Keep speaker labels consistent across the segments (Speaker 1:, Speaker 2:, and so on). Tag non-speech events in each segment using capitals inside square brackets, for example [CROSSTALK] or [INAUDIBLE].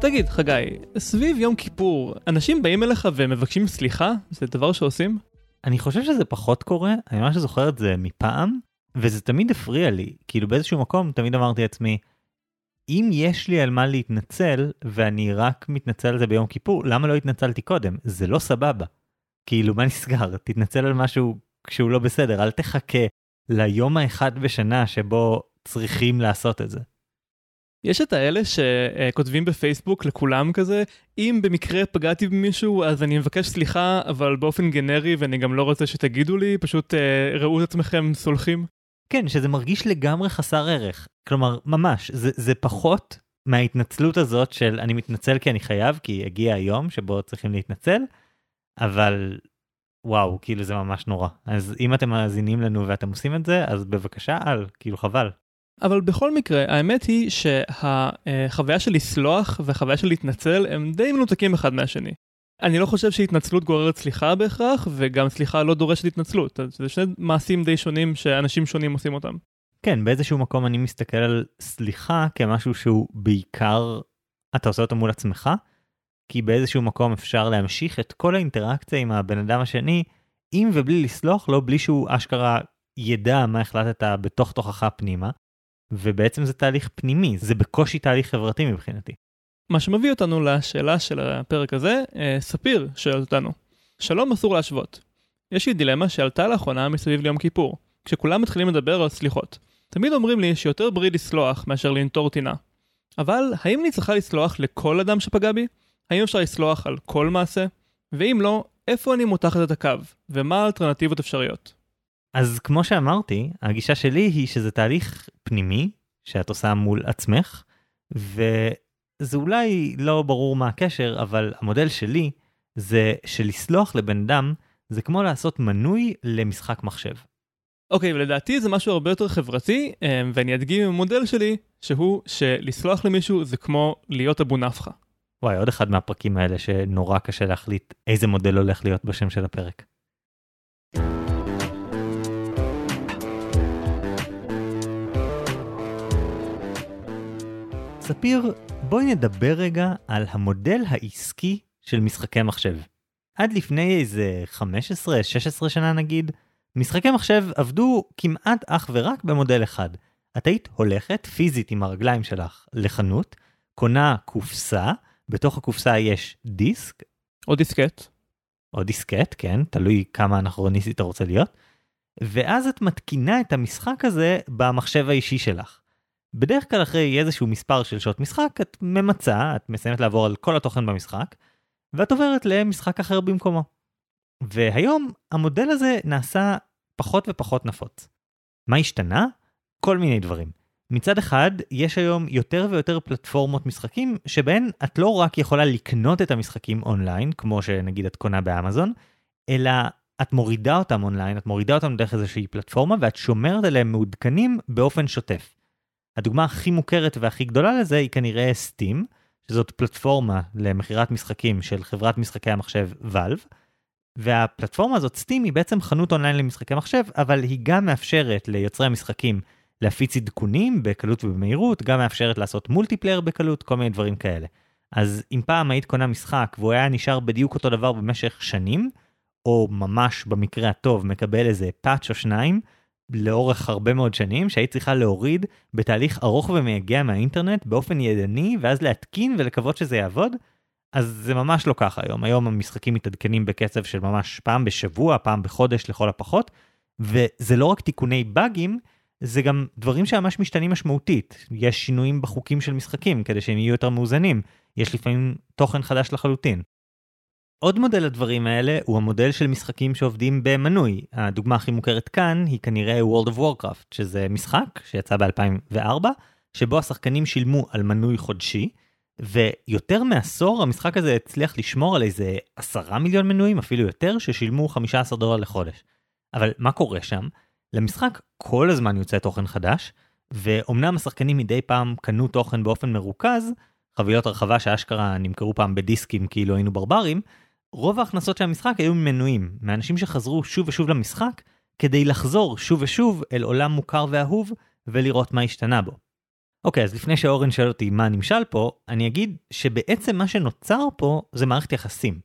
Speaker 1: תגיד, חגי, סביב יום כיפור, אנשים באים אליך ומבקשים סליחה? זה דבר שעושים?
Speaker 2: אני חושב שזה פחות קורה, אני ממש זוכר את זה מפעם, וזה תמיד הפריע לי, כאילו באיזשהו מקום תמיד אמרתי לעצמי, אם יש לי על מה להתנצל, ואני רק מתנצל על זה ביום כיפור, למה לא התנצלתי קודם? זה לא סבבה. כאילו, מה נסגר? תתנצל על משהו כשהוא לא בסדר, אל תחכה ליום האחד בשנה שבו צריכים לעשות את זה.
Speaker 1: יש את האלה שכותבים בפייסבוק לכולם כזה, אם במקרה פגעתי במישהו אז אני מבקש סליחה, אבל באופן גנרי ואני גם לא רוצה שתגידו לי, פשוט אה, ראו את עצמכם סולחים.
Speaker 2: כן, שזה מרגיש לגמרי חסר ערך. כלומר, ממש, זה, זה פחות מההתנצלות הזאת של אני מתנצל כי אני חייב, כי הגיע היום שבו צריכים להתנצל, אבל וואו, כאילו זה ממש נורא. אז אם אתם מאזינים לנו ואתם עושים את זה, אז בבקשה אל, כאילו חבל.
Speaker 1: אבל בכל מקרה, האמת היא שהחוויה של לסלוח והחוויה של להתנצל הם די מנותקים אחד מהשני. אני לא חושב שהתנצלות גוררת סליחה בהכרח, וגם סליחה לא דורשת התנצלות. זה שני מעשים די שונים שאנשים שונים עושים אותם.
Speaker 2: כן, באיזשהו מקום אני מסתכל על סליחה כמשהו שהוא בעיקר, אתה עושה אותו מול עצמך, כי באיזשהו מקום אפשר להמשיך את כל האינטראקציה עם הבן אדם השני, עם ובלי לסלוח לו, בלי שהוא אשכרה ידע מה החלטת בתוך תוכך פנימה, ובעצם זה תהליך פנימי, זה בקושי תהליך חברתי מבחינתי.
Speaker 1: מה שמביא אותנו לשאלה של הפרק הזה, אה, ספיר שואל אותנו, שלום אסור להשוות. יש לי דילמה שעלתה לאחרונה מסביב ליום כיפור, כשכולם מתחילים לדבר על סליחות. תמיד אומרים לי שיותר בריא לסלוח מאשר לנטור טינה. אבל האם אני צריכה לסלוח לכל אדם שפגע בי? האם אפשר לסלוח על כל מעשה? ואם לא, איפה אני מותחת את הקו? ומה האלטרנטיבות אפשריות?
Speaker 2: אז כמו שאמרתי, הגישה שלי היא שזה תהליך פנימי שאת עושה מול עצמך, וזה אולי לא ברור מה הקשר, אבל המודל שלי זה שלסלוח לבן אדם זה כמו לעשות מנוי למשחק מחשב.
Speaker 1: אוקיי, okay, ולדעתי זה משהו הרבה יותר חברתי, אה, ואני אדגים עם המודל שלי, שהוא שלסלוח למישהו זה כמו להיות אבו נפחא.
Speaker 2: וואי, עוד אחד מהפרקים האלה שנורא קשה להחליט איזה מודל הולך להיות בשם של הפרק. ספיר, בואי נדבר רגע על המודל העסקי של משחקי מחשב. עד לפני איזה 15-16 שנה נגיד, משחקי מחשב עבדו כמעט אך ורק במודל אחד. את היית הולכת פיזית עם הרגליים שלך לחנות, קונה קופסה, בתוך הקופסה יש דיסק.
Speaker 1: או דיסקט.
Speaker 2: או דיסקט, כן, תלוי כמה אנכרוניסטי אתה רוצה להיות. ואז את מתקינה את המשחק הזה במחשב האישי שלך. בדרך כלל אחרי איזשהו מספר של שעות משחק, את ממצה, את מסיימת לעבור על כל התוכן במשחק, ואת עוברת למשחק אחר במקומו. והיום המודל הזה נעשה פחות ופחות נפוץ. מה השתנה? כל מיני דברים. מצד אחד, יש היום יותר ויותר פלטפורמות משחקים שבהן את לא רק יכולה לקנות את המשחקים אונליין, כמו שנגיד את קונה באמזון, אלא את מורידה אותם אונליין, את מורידה אותם דרך איזושהי פלטפורמה ואת שומרת עליהם מעודכנים באופן שוטף. הדוגמה הכי מוכרת והכי גדולה לזה היא כנראה Steam, שזאת פלטפורמה למכירת משחקים של חברת משחקי המחשב Valve, והפלטפורמה הזאת Steam היא בעצם חנות אונליין למשחקי מחשב, אבל היא גם מאפשרת ליוצרי המשחקים להפיץ עדכונים בקלות ובמהירות, גם מאפשרת לעשות מולטיפלייר בקלות, כל מיני דברים כאלה. אז אם פעם היית קונה משחק והוא היה נשאר בדיוק אותו דבר במשך שנים, או ממש במקרה הטוב מקבל איזה פאץ' או שניים, לאורך הרבה מאוד שנים שהיית צריכה להוריד בתהליך ארוך ומייגע מהאינטרנט באופן ידני ואז להתקין ולקוות שזה יעבוד. אז זה ממש לא ככה היום, היום המשחקים מתעדכנים בקצב של ממש פעם בשבוע, פעם בחודש לכל הפחות, וזה לא רק תיקוני באגים, זה גם דברים שממש משתנים משמעותית. יש שינויים בחוקים של משחקים כדי שהם יהיו יותר מאוזנים, יש לפעמים תוכן חדש לחלוטין. עוד מודל לדברים האלה הוא המודל של משחקים שעובדים במנוי. הדוגמה הכי מוכרת כאן היא כנראה World of Warcraft, שזה משחק שיצא ב-2004, שבו השחקנים שילמו על מנוי חודשי, ויותר מעשור המשחק הזה הצליח לשמור על איזה 10 מיליון מנויים, אפילו יותר, ששילמו 15 דולר לחודש. אבל מה קורה שם? למשחק כל הזמן יוצא תוכן חדש, ואומנם השחקנים מדי פעם קנו תוכן באופן מרוכז, חבילות הרחבה שאשכרה נמכרו פעם בדיסקים כאילו היינו ברברים, רוב ההכנסות של המשחק היו ממנויים, מאנשים שחזרו שוב ושוב למשחק, כדי לחזור שוב ושוב אל עולם מוכר ואהוב ולראות מה השתנה בו. אוקיי, אז לפני שאורן שואל אותי מה נמשל פה, אני אגיד שבעצם מה שנוצר פה זה מערכת יחסים.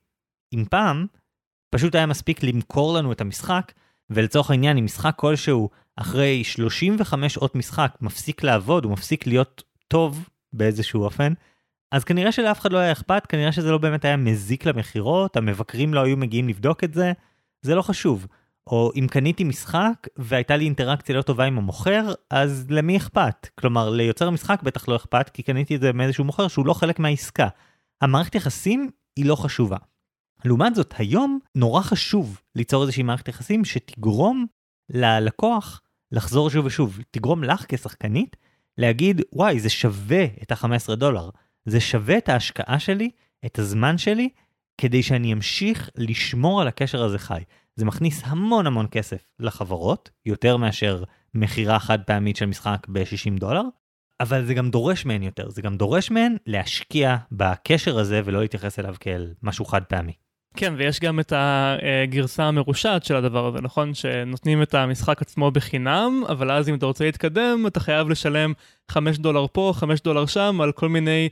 Speaker 2: אם פעם, פשוט היה מספיק למכור לנו את המשחק, ולצורך העניין, אם משחק כלשהו אחרי 35 שעות משחק מפסיק לעבוד, הוא מפסיק להיות טוב באיזשהו אופן, אז כנראה שלאף אחד לא היה אכפת, כנראה שזה לא באמת היה מזיק למכירות, המבקרים לא היו מגיעים לבדוק את זה, זה לא חשוב. או אם קניתי משחק והייתה לי אינטראקציה לא טובה עם המוכר, אז למי אכפת? כלומר, ליוצר המשחק בטח לא אכפת, כי קניתי את זה מאיזשהו מוכר שהוא לא חלק מהעסקה. המערכת יחסים היא לא חשובה. לעומת זאת, היום נורא חשוב ליצור איזושהי מערכת יחסים שתגרום ללקוח לחזור שוב ושוב, תגרום לך כשחקנית להגיד, וואי, זה שווה את ה-15 דולר, זה שווה את ההשקעה שלי, את הזמן שלי, כדי שאני אמשיך לשמור על הקשר הזה חי. זה מכניס המון המון כסף לחברות, יותר מאשר מכירה חד פעמית של משחק ב-60 דולר, אבל זה גם דורש מהן יותר, זה גם דורש מהן להשקיע בקשר הזה ולא להתייחס אליו כאל משהו חד פעמי.
Speaker 1: כן, ויש גם את הגרסה המרושעת של הדבר הזה, נכון? שנותנים את המשחק עצמו בחינם, אבל אז אם אתה רוצה להתקדם, אתה חייב לשלם 5 דולר פה, 5 דולר שם, על כל מיני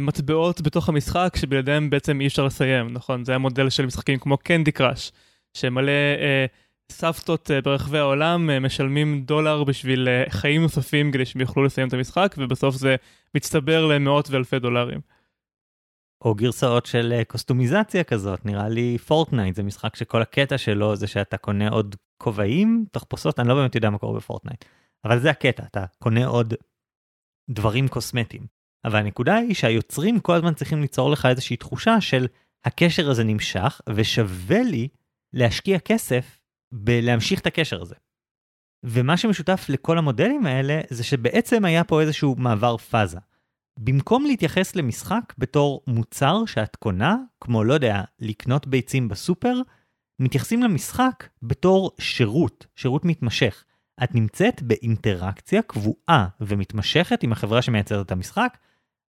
Speaker 1: מטבעות בתוך המשחק, שבלעדיהם בעצם אי אפשר לסיים, נכון? זה המודל של משחקים כמו קנדי קראש, שמלא אה, סבתות אה, ברחבי העולם אה, משלמים דולר בשביל אה, חיים נוספים כדי שהם יוכלו לסיים את המשחק, ובסוף זה מצטבר למאות ואלפי דולרים.
Speaker 2: או גרסאות של אה, קוסטומיזציה כזאת, נראה לי Fortnite זה משחק שכל הקטע שלו זה שאתה קונה עוד כובעים, תחפושות, אני לא באמת יודע מה קורה ב Fortnite, אבל זה הקטע, אתה קונה עוד דברים קוסמטיים. אבל הנקודה היא שהיוצרים כל הזמן צריכים ליצור לך איזושהי תחושה של הקשר הזה נמשך ושווה לי להשקיע כסף בלהמשיך את הקשר הזה. ומה שמשותף לכל המודלים האלה זה שבעצם היה פה איזשהו מעבר פאזה. במקום להתייחס למשחק בתור מוצר שאת קונה, כמו לא יודע, לקנות ביצים בסופר, מתייחסים למשחק בתור שירות, שירות מתמשך. את נמצאת באינטראקציה קבועה ומתמשכת עם החברה שמייצרת את המשחק,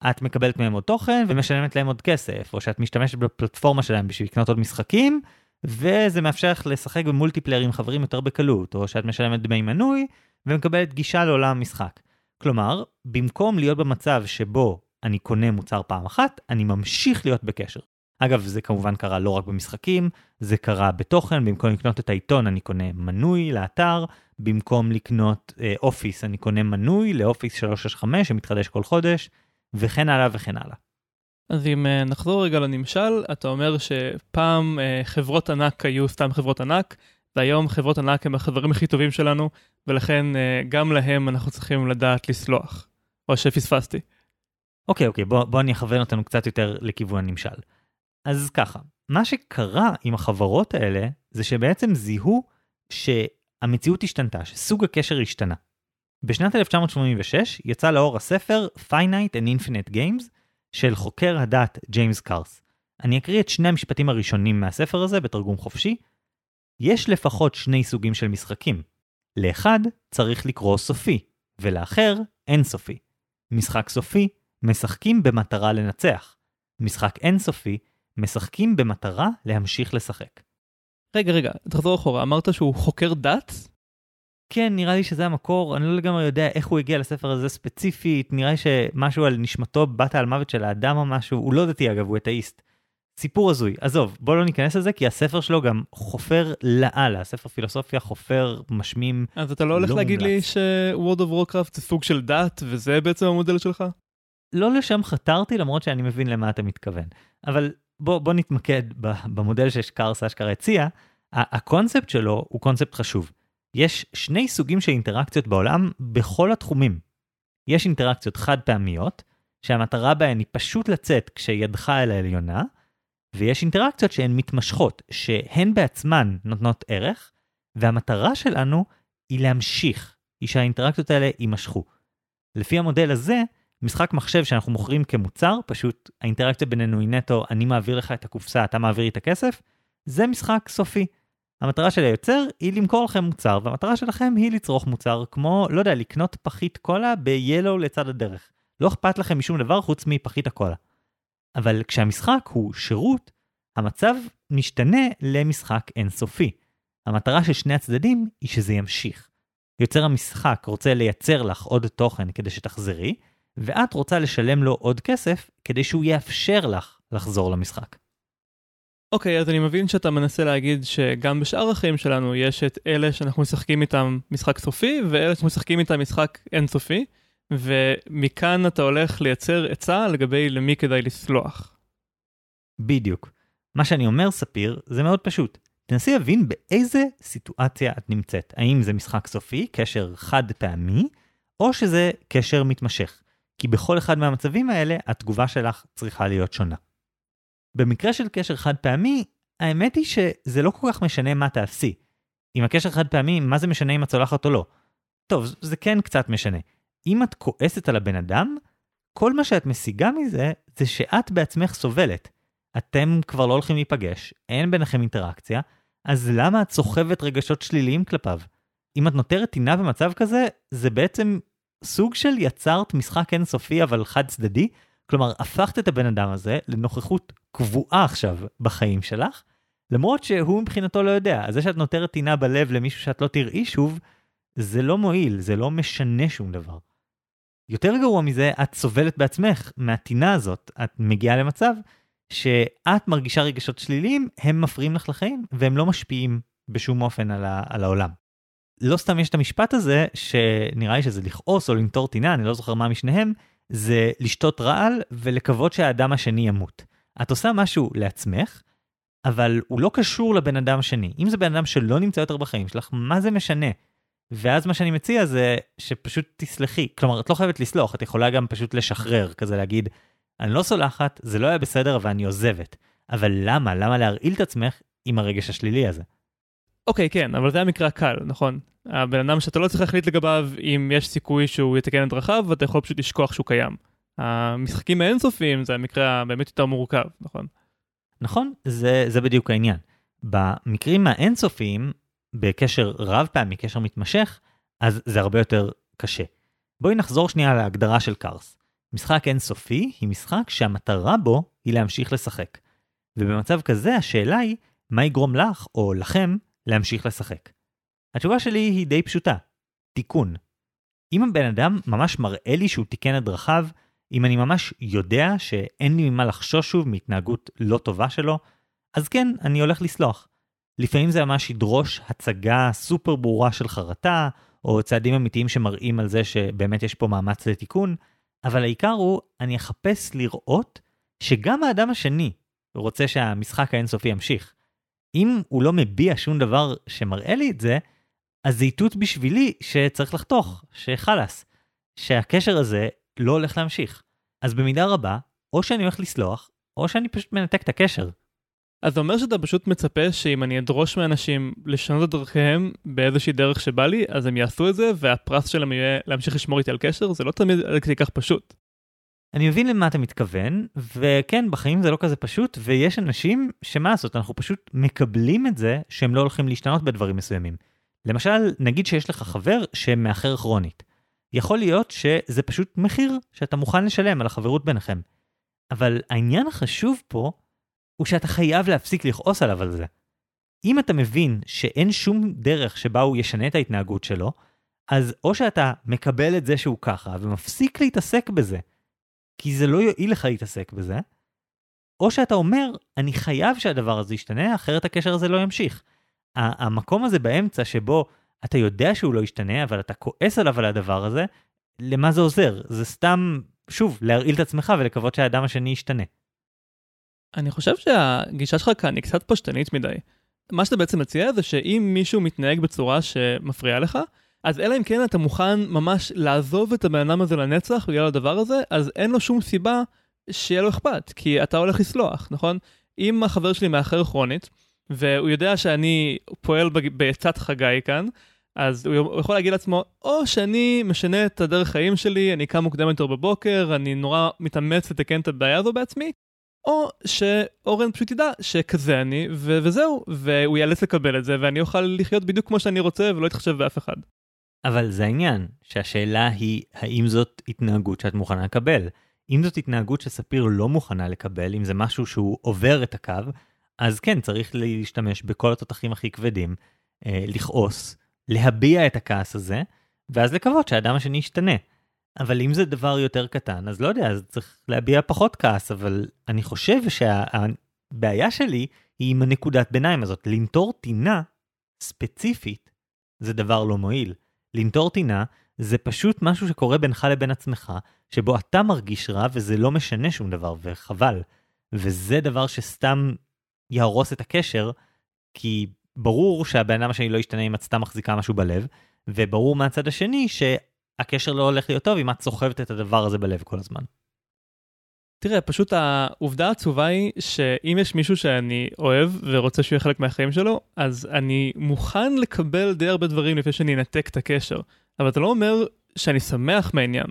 Speaker 2: את מקבלת מהם עוד תוכן ומשלמת להם עוד כסף, או שאת משתמשת בפלטפורמה שלהם בשביל לקנות עוד משחקים, וזה מאפשר לך לשחק ב multiplayer עם חברים יותר בקלות, או שאת משלמת דמי מנוי ומקבלת גישה לעולם המשחק. כלומר, במקום להיות במצב שבו אני קונה מוצר פעם אחת, אני ממשיך להיות בקשר. אגב, זה כמובן קרה לא רק במשחקים, זה קרה בתוכן, במקום לקנות את העיתון אני קונה מנוי לאתר, במקום לקנות אה, Office אני קונה מנוי ל Office 365 שמתחדש כל חודש, וכן הלאה וכן הלאה.
Speaker 1: אז אם uh, נחזור רגע לנמשל, אתה אומר שפעם uh, חברות ענק היו סתם חברות ענק, והיום חברות ענק הם החברים הכי טובים שלנו, ולכן uh, גם להם אנחנו צריכים לדעת לסלוח. או שפספסתי.
Speaker 2: אוקיי, אוקיי, בוא, בוא אני אכוון אותנו קצת יותר לכיוון הנמשל. אז ככה, מה שקרה עם החברות האלה, זה שבעצם זיהו שהמציאות השתנתה, שסוג הקשר השתנה. בשנת 1986 יצא לאור הספר Finite and Infinite Games של חוקר הדת ג'יימס קארס. אני אקריא את שני המשפטים הראשונים מהספר הזה בתרגום חופשי. יש לפחות שני סוגים של משחקים. לאחד צריך לקרוא סופי, ולאחר אין סופי. משחק סופי, משחקים במטרה לנצח. משחק אין סופי, משחקים במטרה להמשיך לשחק.
Speaker 1: רגע, רגע, תחזור אחורה, אמרת שהוא חוקר דת?
Speaker 2: כן, נראה לי שזה המקור, אני לא לגמרי יודע איך הוא הגיע לספר הזה ספציפית, נראה לי שמשהו על נשמתו בת על מוות של האדם או משהו, הוא לא דתי אגב, הוא אתאיסט. סיפור הזוי, עזוב, בוא לא ניכנס לזה, כי הספר שלו גם חופר לאללה, הספר פילוסופיה חופר משמים.
Speaker 1: אז אתה לא הולך לא להגיד לי ש-World of Warcraft זה סוג של דת, וזה בעצם המודל שלך?
Speaker 2: לא לשם חתרתי, למרות שאני מבין למה אתה מתכוון. אבל בוא, בוא נתמקד במודל ששקרס אשכרה הציע, הקונספט שלו הוא קונספט חשוב. יש שני סוגים של אינטראקציות בעולם בכל התחומים. יש אינטראקציות חד פעמיות, שהמטרה בהן היא פשוט לצאת כשידך אל העליונה, ויש אינטראקציות שהן מתמשכות, שהן בעצמן נותנות ערך, והמטרה שלנו היא להמשיך, היא שהאינטראקציות האלה יימשכו. לפי המודל הזה, משחק מחשב שאנחנו מוכרים כמוצר, פשוט האינטראקציה בינינו היא נטו, אני מעביר לך את הקופסה, אתה מעביר לי את הכסף, זה משחק סופי. המטרה של היוצר היא למכור לכם מוצר, והמטרה שלכם היא לצרוך מוצר כמו, לא יודע, לקנות פחית קולה ב-Yellow לצד הדרך. לא אכפת לכם משום דבר חוץ מפחית הקולה. אבל כשהמשחק הוא שירות, המצב משתנה למשחק אינסופי. המטרה של שני הצדדים היא שזה ימשיך. יוצר המשחק רוצה לייצר לך עוד תוכן כדי שתחזרי, ואת רוצה לשלם לו עוד כסף כדי שהוא יאפשר לך לחזור למשחק.
Speaker 1: אוקיי, okay, אז אני מבין שאתה מנסה להגיד שגם בשאר החיים שלנו יש את אלה שאנחנו משחקים איתם משחק סופי, ואלה שאנחנו משחקים איתם משחק אינסופי, ומכאן אתה הולך לייצר עצה לגבי למי כדאי לסלוח.
Speaker 2: בדיוק. מה שאני אומר, ספיר, זה מאוד פשוט. תנסי להבין באיזה סיטואציה את נמצאת. האם זה משחק סופי, קשר חד פעמי, או שזה קשר מתמשך. כי בכל אחד מהמצבים האלה, התגובה שלך צריכה להיות שונה. במקרה של קשר חד פעמי, האמת היא שזה לא כל כך משנה מה תעשי. אם הקשר חד פעמי, מה זה משנה אם את צולחת או לא? טוב, זה כן קצת משנה. אם את כועסת על הבן אדם, כל מה שאת משיגה מזה, זה שאת בעצמך סובלת. אתם כבר לא הולכים להיפגש, אין ביניכם אינטראקציה, אז למה את סוחבת רגשות שליליים כלפיו? אם את נותרת טינה במצב כזה, זה בעצם סוג של יצרת משחק אינסופי אבל חד צדדי, כלומר הפכת את הבן אדם הזה לנוכחות קבועה עכשיו בחיים שלך, למרות שהוא מבחינתו לא יודע. אז זה שאת נותרת טינה בלב למישהו שאת לא תראי שוב, זה לא מועיל, זה לא משנה שום דבר. יותר גרוע מזה, את סובלת בעצמך מהטינה הזאת. את מגיעה למצב שאת מרגישה רגשות שליליים, הם מפריעים לך לחיים, והם לא משפיעים בשום אופן על, ה- על העולם. לא סתם יש את המשפט הזה, שנראה לי שזה לכעוס או לנטור טינה, אני לא זוכר מה משניהם, זה לשתות רעל ולקוות שהאדם השני ימות. את עושה משהו לעצמך, אבל הוא לא קשור לבן אדם השני. אם זה בן אדם שלא נמצא יותר בחיים שלך, מה זה משנה? ואז מה שאני מציע זה שפשוט תסלחי. כלומר, את לא חייבת לסלוח, את יכולה גם פשוט לשחרר, כזה להגיד, אני לא סולחת, זה לא היה בסדר ואני עוזבת. אבל למה? למה להרעיל את עצמך עם הרגש השלילי הזה?
Speaker 1: אוקיי, okay, כן, אבל זה המקרה הקל, נכון? הבן אדם שאתה לא צריך להחליט לגביו אם יש סיכוי שהוא יתקן את דרכיו, ואתה יכול פשוט לשכוח שהוא קיים. המשחקים האינסופיים זה המקרה הבאמת יותר מורכב, נכון?
Speaker 2: נכון, זה, זה בדיוק העניין. במקרים האינסופיים, בקשר רב פעמי, קשר מתמשך, אז זה הרבה יותר קשה. בואי נחזור שנייה להגדרה של קארס. משחק אינסופי היא משחק שהמטרה בו היא להמשיך לשחק. ובמצב כזה השאלה היא, מה יגרום לך או לכם להמשיך לשחק? התשובה שלי היא די פשוטה, תיקון. אם הבן אדם ממש מראה לי שהוא תיקן את דרכיו, אם אני ממש יודע שאין לי ממה לחשוש שוב מהתנהגות לא טובה שלו, אז כן, אני הולך לסלוח. לפעמים זה ממש ידרוש הצגה סופר ברורה של חרטה, או צעדים אמיתיים שמראים על זה שבאמת יש פה מאמץ לתיקון, אבל העיקר הוא, אני אחפש לראות שגם האדם השני רוצה שהמשחק האינסופי ימשיך. אם הוא לא מביע שום דבר שמראה לי את זה, אז זה איתות בשבילי שצריך לחתוך, שחלאס, שהקשר הזה לא הולך להמשיך. אז במידה רבה, או שאני הולך לסלוח, או שאני פשוט מנתק את הקשר.
Speaker 1: אז זה אומר שאתה פשוט מצפה שאם אני אדרוש מאנשים לשנות את דרכיהם באיזושהי דרך שבא לי, אז הם יעשו את זה, והפרס שלהם יהיה להמשיך לשמור איתי על קשר? זה לא תמיד כדי כך פשוט.
Speaker 2: אני מבין למה אתה מתכוון, וכן, בחיים זה לא כזה פשוט, ויש אנשים שמה לעשות, אנחנו פשוט מקבלים את זה שהם לא הולכים להשתנות בדברים מסוימים. למשל, נגיד שיש לך חבר שמאחר כרונית. יכול להיות שזה פשוט מחיר שאתה מוכן לשלם על החברות ביניכם. אבל העניין החשוב פה, הוא שאתה חייב להפסיק לכעוס עליו על זה. אם אתה מבין שאין שום דרך שבה הוא ישנה את ההתנהגות שלו, אז או שאתה מקבל את זה שהוא ככה ומפסיק להתעסק בזה, כי זה לא יועיל לך להתעסק בזה, או שאתה אומר, אני חייב שהדבר הזה ישתנה, אחרת הקשר הזה לא ימשיך. המקום הזה באמצע שבו אתה יודע שהוא לא ישתנה, אבל אתה כועס עליו על הדבר הזה, למה זה עוזר? זה סתם, שוב, להרעיל את עצמך ולקוות שהאדם השני ישתנה.
Speaker 1: אני חושב שהגישה שלך כאן היא קצת פשטנית מדי. מה שאתה בעצם מציע זה שאם מישהו מתנהג בצורה שמפריעה לך, אז אלא אם כן אתה מוכן ממש לעזוב את הבן אדם הזה לנצח בגלל הדבר הזה, אז אין לו שום סיבה שיהיה לו אכפת, כי אתה הולך לסלוח, נכון? אם החבר שלי מאחר כרונית, והוא יודע שאני פועל בעצת חגי כאן, אז הוא יכול להגיד לעצמו, או שאני משנה את הדרך חיים שלי, אני קם מוקדם יותר בבוקר, אני נורא מתאמץ לתקן את הבעיה הזו בעצמי, או שאורן פשוט ידע שכזה אני, ו- וזהו, והוא ייאלץ לקבל את זה, ואני אוכל לחיות בדיוק כמו שאני רוצה ולא אתחשב באף אחד.
Speaker 2: אבל זה העניין, שהשאלה היא, האם זאת התנהגות שאת מוכנה לקבל? אם זאת התנהגות שספיר לא מוכנה לקבל, אם זה משהו שהוא עובר את הקו, אז כן, צריך להשתמש בכל התותחים הכי כבדים, אה, לכעוס, להביע את הכעס הזה, ואז לקוות שהאדם השני ישתנה. אבל אם זה דבר יותר קטן, אז לא יודע, אז צריך להביע פחות כעס, אבל אני חושב שהבעיה שלי היא עם הנקודת ביניים הזאת. לנטור טינה ספציפית זה דבר לא מועיל. לנטור טינה זה פשוט משהו שקורה בינך לבין עצמך, שבו אתה מרגיש רע וזה לא משנה שום דבר, וחבל. וזה דבר שסתם יהרוס את הקשר, כי ברור שהבן אדם השני לא ישתנה אם את סתם מחזיקה משהו בלב, וברור מהצד השני שהקשר לא הולך להיות טוב אם את סוחבת את הדבר הזה בלב כל הזמן.
Speaker 1: תראה, פשוט העובדה העצובה היא שאם יש מישהו שאני אוהב ורוצה שהוא יהיה חלק מהחיים שלו, אז אני מוכן לקבל די הרבה דברים לפני שאני אנתק את הקשר. אבל אתה לא אומר שאני שמח מהעניין.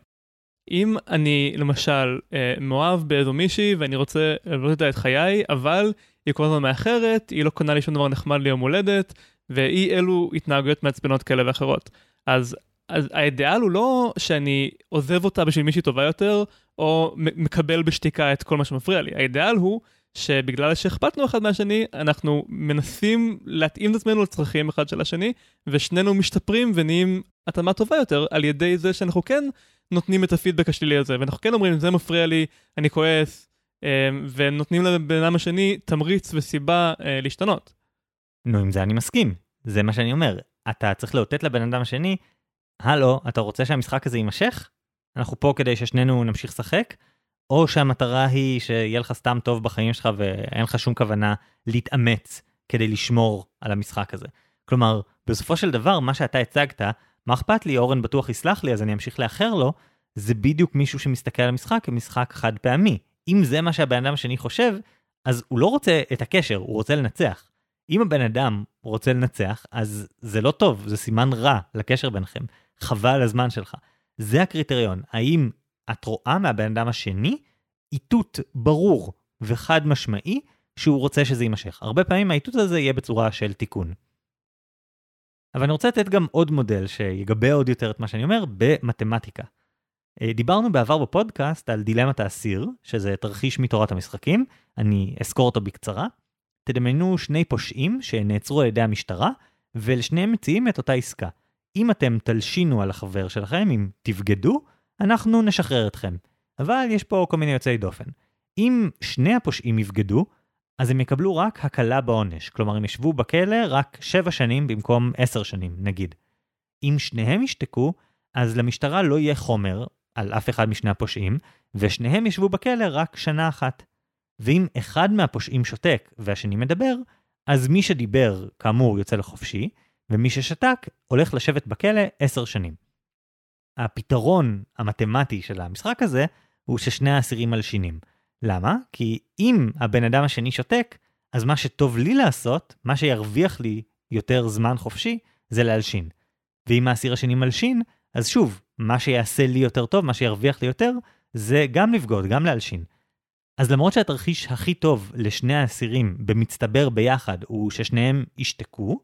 Speaker 1: אם אני למשל אה, מאוהב באיזו מישהי ואני רוצה לבנות איתה את חיי, אבל היא כל הזמן מאחרת, היא לא קונה לי שום דבר נחמד ליום הולדת, ואי אלו התנהגויות מעצבנות כאלה ואחרות. אז, אז האידיאל הוא לא שאני עוזב אותה בשביל מישהי טובה יותר, או מקבל בשתיקה את כל מה שמפריע לי. האידיאל הוא שבגלל שאכפתנו אחד מהשני, אנחנו מנסים להתאים את עצמנו לצרכים אחד של השני, ושנינו משתפרים ונהיים התאמה טובה יותר על ידי זה שאנחנו כן נותנים את הפידבק השלילי הזה, ואנחנו כן אומרים, זה מפריע לי, אני כועס, אה, ונותנים לבן אדם השני תמריץ וסיבה אה, להשתנות.
Speaker 2: נו, עם זה אני מסכים. זה מה שאני אומר. אתה צריך לאותת לבן אדם השני, הלו, אתה רוצה שהמשחק הזה יימשך? אנחנו פה כדי ששנינו נמשיך לשחק? או שהמטרה היא שיהיה לך סתם טוב בחיים שלך ואין לך שום כוונה להתאמץ כדי לשמור על המשחק הזה. כלומר, בסופו של דבר, מה שאתה הצגת, מה אכפת לי, אורן בטוח יסלח לי, אז אני אמשיך לאחר לו, זה בדיוק מישהו שמסתכל על המשחק כמשחק חד פעמי. אם זה מה שהבן אדם השני חושב, אז הוא לא רוצה את הקשר, הוא רוצה לנצח. אם הבן אדם רוצה לנצח, אז זה לא טוב, זה סימן רע לקשר ביניכם. חבל הזמן שלך. זה הקריטריון. האם את רואה מהבן אדם השני איתות ברור וחד משמעי שהוא רוצה שזה יימשך. הרבה פעמים האיתות הזה יהיה בצורה של תיקון. אבל אני רוצה לתת גם עוד מודל שיגבה עוד יותר את מה שאני אומר במתמטיקה. אה, דיברנו בעבר בפודקאסט על דילמת האסיר, שזה תרחיש מתורת המשחקים, אני אסקור אותו בקצרה. תדמיינו שני פושעים שנעצרו על ידי המשטרה, ולשניהם מציעים את אותה עסקה. אם אתם תלשינו על החבר שלכם, אם תבגדו, אנחנו נשחרר אתכם. אבל יש פה כל מיני יוצאי דופן. אם שני הפושעים יבגדו, אז הם יקבלו רק הקלה בעונש, כלומר הם ישבו בכלא רק 7 שנים במקום 10 שנים, נגיד. אם שניהם ישתקו, אז למשטרה לא יהיה חומר על אף אחד משני הפושעים, ושניהם ישבו בכלא רק שנה אחת. ואם אחד מהפושעים שותק והשני מדבר, אז מי שדיבר, כאמור, יוצא לחופשי, ומי ששתק, הולך לשבת בכלא 10 שנים. הפתרון המתמטי של המשחק הזה הוא ששני האסירים מלשינים. למה? כי אם הבן אדם השני שותק, אז מה שטוב לי לעשות, מה שירוויח לי יותר זמן חופשי, זה להלשין. ואם האסיר השני מלשין, אז שוב, מה שיעשה לי יותר טוב, מה שירוויח לי יותר, זה גם לבגוד, גם להלשין. אז למרות שהתרחיש הכי טוב לשני האסירים במצטבר ביחד הוא ששניהם ישתקו,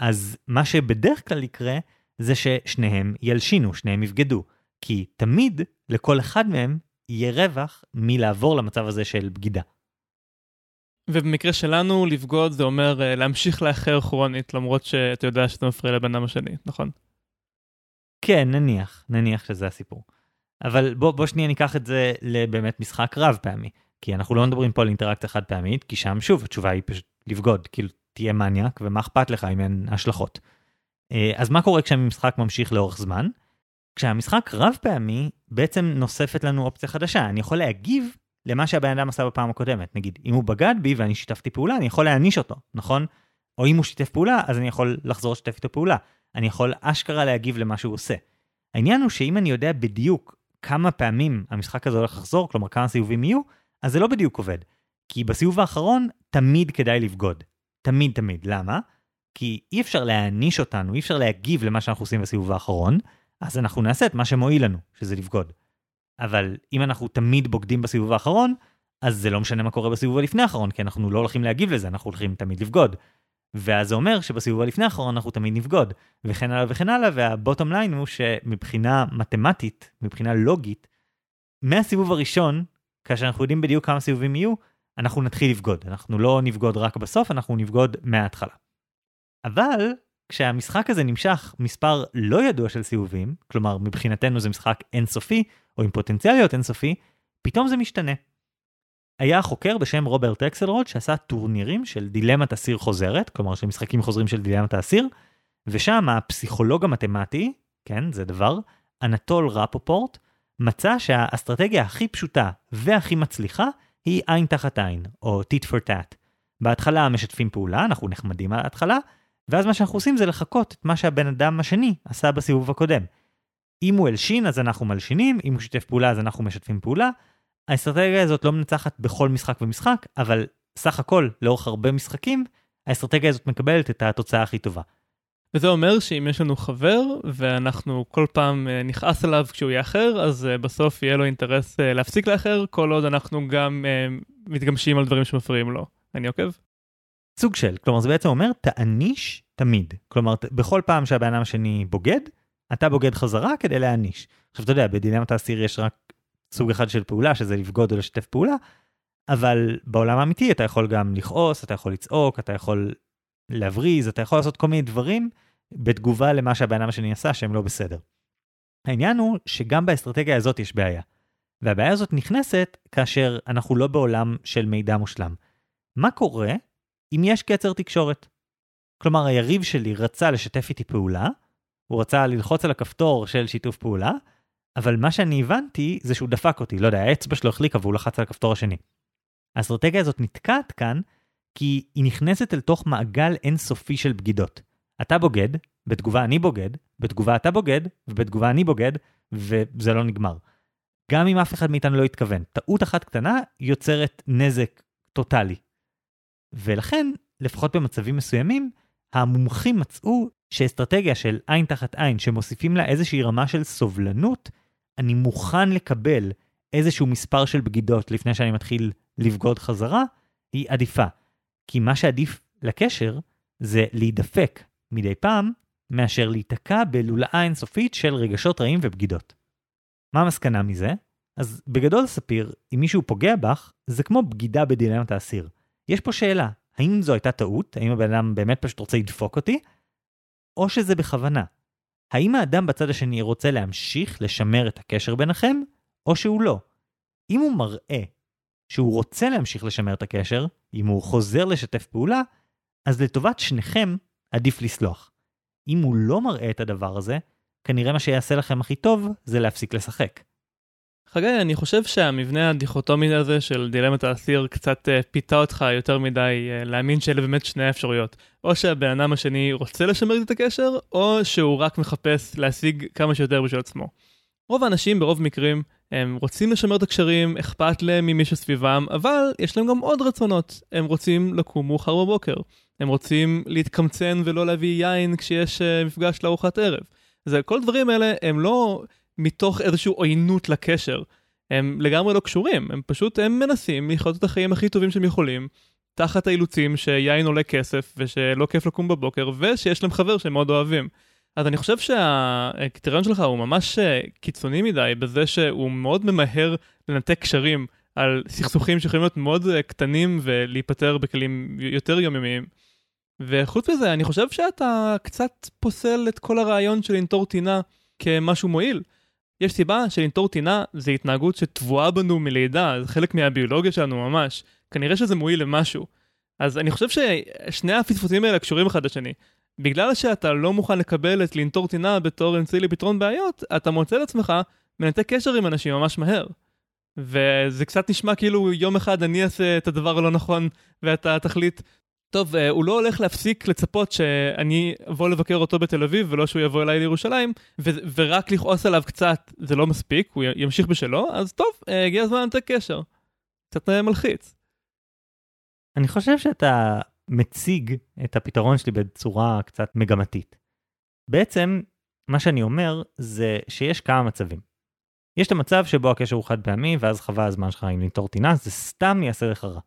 Speaker 2: אז מה שבדרך כלל יקרה זה ששניהם ילשינו, שניהם יבגדו. כי תמיד לכל אחד מהם יהיה רווח מלעבור למצב הזה של בגידה.
Speaker 1: ובמקרה שלנו, לבגוד זה אומר uh, להמשיך לאחר כרונית, למרות שאתה יודע שזה מפריע לבן אדם השני, נכון?
Speaker 2: כן, נניח, נניח שזה הסיפור. אבל בוא, בוא שנייה ניקח את זה לבאמת משחק רב פעמי. כי אנחנו לא מדברים פה על אינטראקציה חד פעמית, כי שם שוב התשובה היא פשוט לבגוד, כאילו תהיה מניאק ומה אכפת לך אם אין השלכות. אה, אז מה קורה כשהמשחק ממשיך לאורך זמן? כשהמשחק רב פעמי, בעצם נוספת לנו אופציה חדשה. אני יכול להגיב למה שהבן אדם עשה בפעם הקודמת. נגיד, אם הוא בגד בי ואני שיתפתי פעולה, אני יכול להעניש אותו, נכון? או אם הוא שיתף פעולה, אז אני יכול לחזור לשתף איתו פעולה. אני יכול אשכרה להגיב למה שהוא עושה. העניין הוא שאם אני יודע בדיוק כמה פעמים המשחק הזה הולך לחזור, כלומר כמה סיבובים יהיו, אז זה לא בדיוק עובד. כי בסיבוב האחרון תמיד כדאי לבגוד. תמיד תמיד. למה? כי אי אפשר להעניש אותנו, אי אפשר להגיב למה שאנחנו עושים בסיבוב האחרון, אז אנחנו נעשה את מה שמועיל לנו, שזה לבגוד. אבל אם אנחנו תמיד בוגדים בסיבוב האחרון, אז זה לא משנה מה קורה בסיבוב הלפני האחרון, כי אנחנו לא הולכים להגיב לזה, אנחנו הולכים תמיד לבגוד. ואז זה אומר שבסיבוב הלפני האחרון אנחנו תמיד נבגוד, וכן הלאה וכן הלאה, והבוטום ליין הוא שמבחינה מתמטית, מבחינה לוגית, מהסיבוב הראשון, כאשר אנחנו יודעים בדיוק כמה סיבובים יהיו, אנחנו נתחיל לבגוד. אנחנו לא נבגוד רק בסוף, אנחנו נבגוד מההתחלה. אבל כשהמשחק הזה נמשך מספר לא ידוע של סיבובים, כלומר מבחינתנו זה משחק אינסופי, או עם פוטנציאל להיות אינסופי, פתאום זה משתנה. היה חוקר בשם רוברט אקסלרוד שעשה טורנירים של דילמת אסיר חוזרת, כלומר של משחקים חוזרים של דילמת האסיר, ושם הפסיכולוג המתמטי, כן, זה דבר, אנטול רפופורט, מצא שהאסטרטגיה הכי פשוטה והכי מצליחה היא עין תחת עין, או tit for tat. בהתחלה משתפים פעולה, אנחנו נחמדים על ההתחלה, ואז מה שאנחנו עושים זה לחקות את מה שהבן אדם השני עשה בסיבוב הקודם. אם הוא הלשין אז אנחנו מלשינים, אם הוא שיתף פעולה אז אנחנו משתפים פעולה. האסטרטגיה הזאת לא מנצחת בכל משחק ומשחק, אבל סך הכל, לאורך הרבה משחקים, האסטרטגיה הזאת מקבלת את התוצאה הכי טובה.
Speaker 1: וזה אומר שאם יש לנו חבר ואנחנו כל פעם אה, נכעס עליו כשהוא יאחר, אז אה, בסוף יהיה לו אינטרס אה, להפסיק לאחר, כל עוד אנחנו גם מתגמשים על דברים שמפריעים לו. אני עוקב?
Speaker 2: סוג של, כלומר זה בעצם אומר תעניש תמיד. כלומר בכל פעם שהבן אדם השני בוגד, אתה בוגד חזרה כדי להעניש. עכשיו אתה יודע, בדילמת האסיר יש רק סוג אחד של פעולה, שזה לבגוד או לשתף פעולה, אבל בעולם האמיתי אתה יכול גם לכעוס, אתה יכול לצעוק, אתה יכול להבריז, אתה יכול לעשות כל מיני דברים בתגובה למה שהבן אדם השני עשה שהם לא בסדר. העניין הוא שגם באסטרטגיה הזאת יש בעיה. והבעיה הזאת נכנסת כאשר אנחנו לא בעולם של מידע מושלם. מה קורה אם יש קצר תקשורת? כלומר, היריב שלי רצה לשתף איתי פעולה, הוא רצה ללחוץ על הכפתור של שיתוף פעולה, אבל מה שאני הבנתי זה שהוא דפק אותי, לא יודע, האצבע שלו החליקה והוא לחץ על הכפתור השני. האסטרטגיה הזאת נתקעת כאן, כי היא נכנסת אל תוך מעגל אינסופי של בגידות. אתה בוגד, בתגובה אני בוגד, בתגובה אתה בוגד, ובתגובה אני בוגד, וזה לא נגמר. גם אם אף אחד מאיתנו לא התכוון. טעות אחת קטנה יוצרת נזק טוטאלי. ולכן, לפחות במצבים מסוימים, המומחים מצאו שאסטרטגיה של עין תחת עין, שמוסיפים לה איזושהי רמה של סובלנות, אני מוכן לקבל איזשהו מספר של בגידות לפני שאני מתחיל לבגוד חזרה, היא עדיפה. כי מה שעדיף לקשר זה להידפק מדי פעם, מאשר להיתקע בלולאה אינסופית של רגשות רעים ובגידות. מה המסקנה מזה? אז בגדול ספיר, אם מישהו פוגע בך, זה כמו בגידה בדילמת האסיר. יש פה שאלה, האם זו הייתה טעות? האם הבן אדם באמת פשוט רוצה לדפוק אותי? או שזה בכוונה. האם האדם בצד השני רוצה להמשיך לשמר את הקשר ביניכם, או שהוא לא? אם הוא מראה שהוא רוצה להמשיך לשמר את הקשר, אם הוא חוזר לשתף פעולה, אז לטובת שניכם עדיף לסלוח. אם הוא לא מראה את הדבר הזה, כנראה מה שיעשה לכם הכי טוב זה להפסיק לשחק.
Speaker 1: חגי, אני חושב שהמבנה הדיכוטומי הזה של דילמת האסיר קצת uh, פיתה אותך יותר מדי uh, להאמין שאלה באמת שני האפשרויות. או שהבן אדם השני רוצה לשמר את הקשר, או שהוא רק מחפש להשיג כמה שיותר בשביל עצמו. רוב האנשים ברוב מקרים הם רוצים לשמר את הקשרים, אכפת להם ממי שסביבם, אבל יש להם גם עוד רצונות. הם רוצים לקום מאוחר בבוקר. הם רוצים להתקמצן ולא להביא יין כשיש uh, מפגש לארוחת ערב. זה כל הדברים האלה הם לא מתוך איזושהי עוינות לקשר. הם לגמרי לא קשורים, הם פשוט, הם מנסים לחיות את החיים הכי טובים שהם יכולים, תחת האילוצים שיין עולה כסף ושלא כיף לקום בבוקר ושיש להם חבר שהם מאוד אוהבים. אז אני חושב שהקריטריון שלך הוא ממש אה, קיצוני מדי בזה שהוא מאוד ממהר לנתק קשרים על סכסוכים שיכולים להיות מאוד אה, קטנים ולהיפטר בכלים יותר יומיומיים. וחוץ מזה, אני חושב שאתה קצת פוסל את כל הרעיון של לנטור טינה כמשהו מועיל. יש סיבה שלנטור טינה זה התנהגות שטבועה בנו מלידה, זה חלק מהביולוגיה שלנו ממש. כנראה שזה מועיל למשהו. אז אני חושב ששני הפספוסים האלה קשורים אחד לשני. בגלל שאתה לא מוכן לקבל את לנטור טינה בתור אמצעי לפתרון בעיות, אתה מוצא לעצמך מנתק קשר עם אנשים ממש מהר. וזה קצת נשמע כאילו יום אחד אני אעשה את הדבר הלא נכון ואתה תחליט טוב, אה, הוא לא הולך להפסיק לצפות שאני אבוא לבקר אותו בתל אביב ולא שהוא יבוא אליי לירושלים, ו- ורק לכעוס עליו קצת זה לא מספיק, הוא ימשיך בשלו, אז טוב, אה, הגיע הזמן לנתק קשר. קצת אה, מלחיץ.
Speaker 2: אני חושב שאתה מציג את הפתרון שלי בצורה קצת מגמתית. בעצם, מה שאני אומר זה שיש כמה מצבים. יש את המצב שבו הקשר הוא חד פעמי ואז חווה הזמן שלך עם לנטור טינה, זה סתם יעשה לך רע.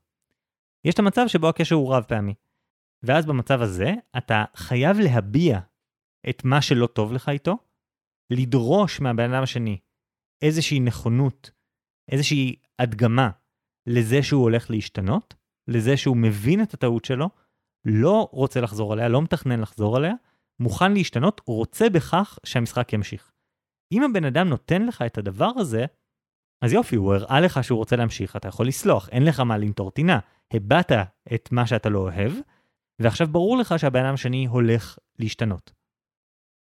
Speaker 2: יש את המצב שבו הקשר הוא רב פעמי. ואז במצב הזה, אתה חייב להביע את מה שלא טוב לך איתו, לדרוש מהבן אדם השני איזושהי נכונות, איזושהי הדגמה לזה שהוא הולך להשתנות, לזה שהוא מבין את הטעות שלו, לא רוצה לחזור עליה, לא מתכנן לחזור עליה, מוכן להשתנות, רוצה בכך שהמשחק ימשיך. אם הבן אדם נותן לך את הדבר הזה, אז יופי, הוא הראה לך שהוא רוצה להמשיך, אתה יכול לסלוח, אין לך מה לנטור טינה. הבעת את מה שאתה לא אוהב, ועכשיו ברור לך שהבן אדם השני הולך להשתנות.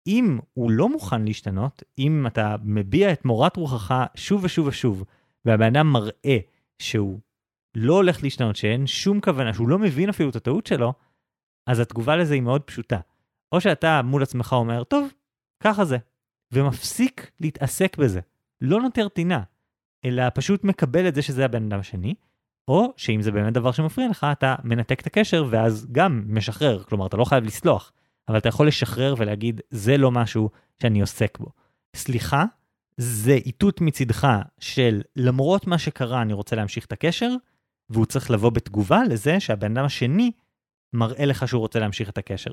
Speaker 2: אם הוא לא מוכן להשתנות, אם אתה מביע את מורת רוחך שוב ושוב ושוב, והבן אדם מראה שהוא לא הולך להשתנות, שאין שום כוונה, שהוא לא מבין אפילו את הטעות שלו, אז התגובה לזה היא מאוד פשוטה. או שאתה מול עצמך אומר, טוב, ככה זה, ומפסיק להתעסק בזה. לא נותר טינה, אלא פשוט מקבל את זה שזה הבן אדם השני, או שאם זה באמת דבר שמפריע לך, אתה מנתק את הקשר ואז גם משחרר, כלומר אתה לא חייב לסלוח, אבל אתה יכול לשחרר ולהגיד, זה לא משהו שאני עוסק בו. סליחה, זה איתות מצידך של למרות מה שקרה אני רוצה להמשיך את הקשר, והוא צריך לבוא בתגובה לזה שהבן אדם השני מראה לך שהוא רוצה להמשיך את הקשר.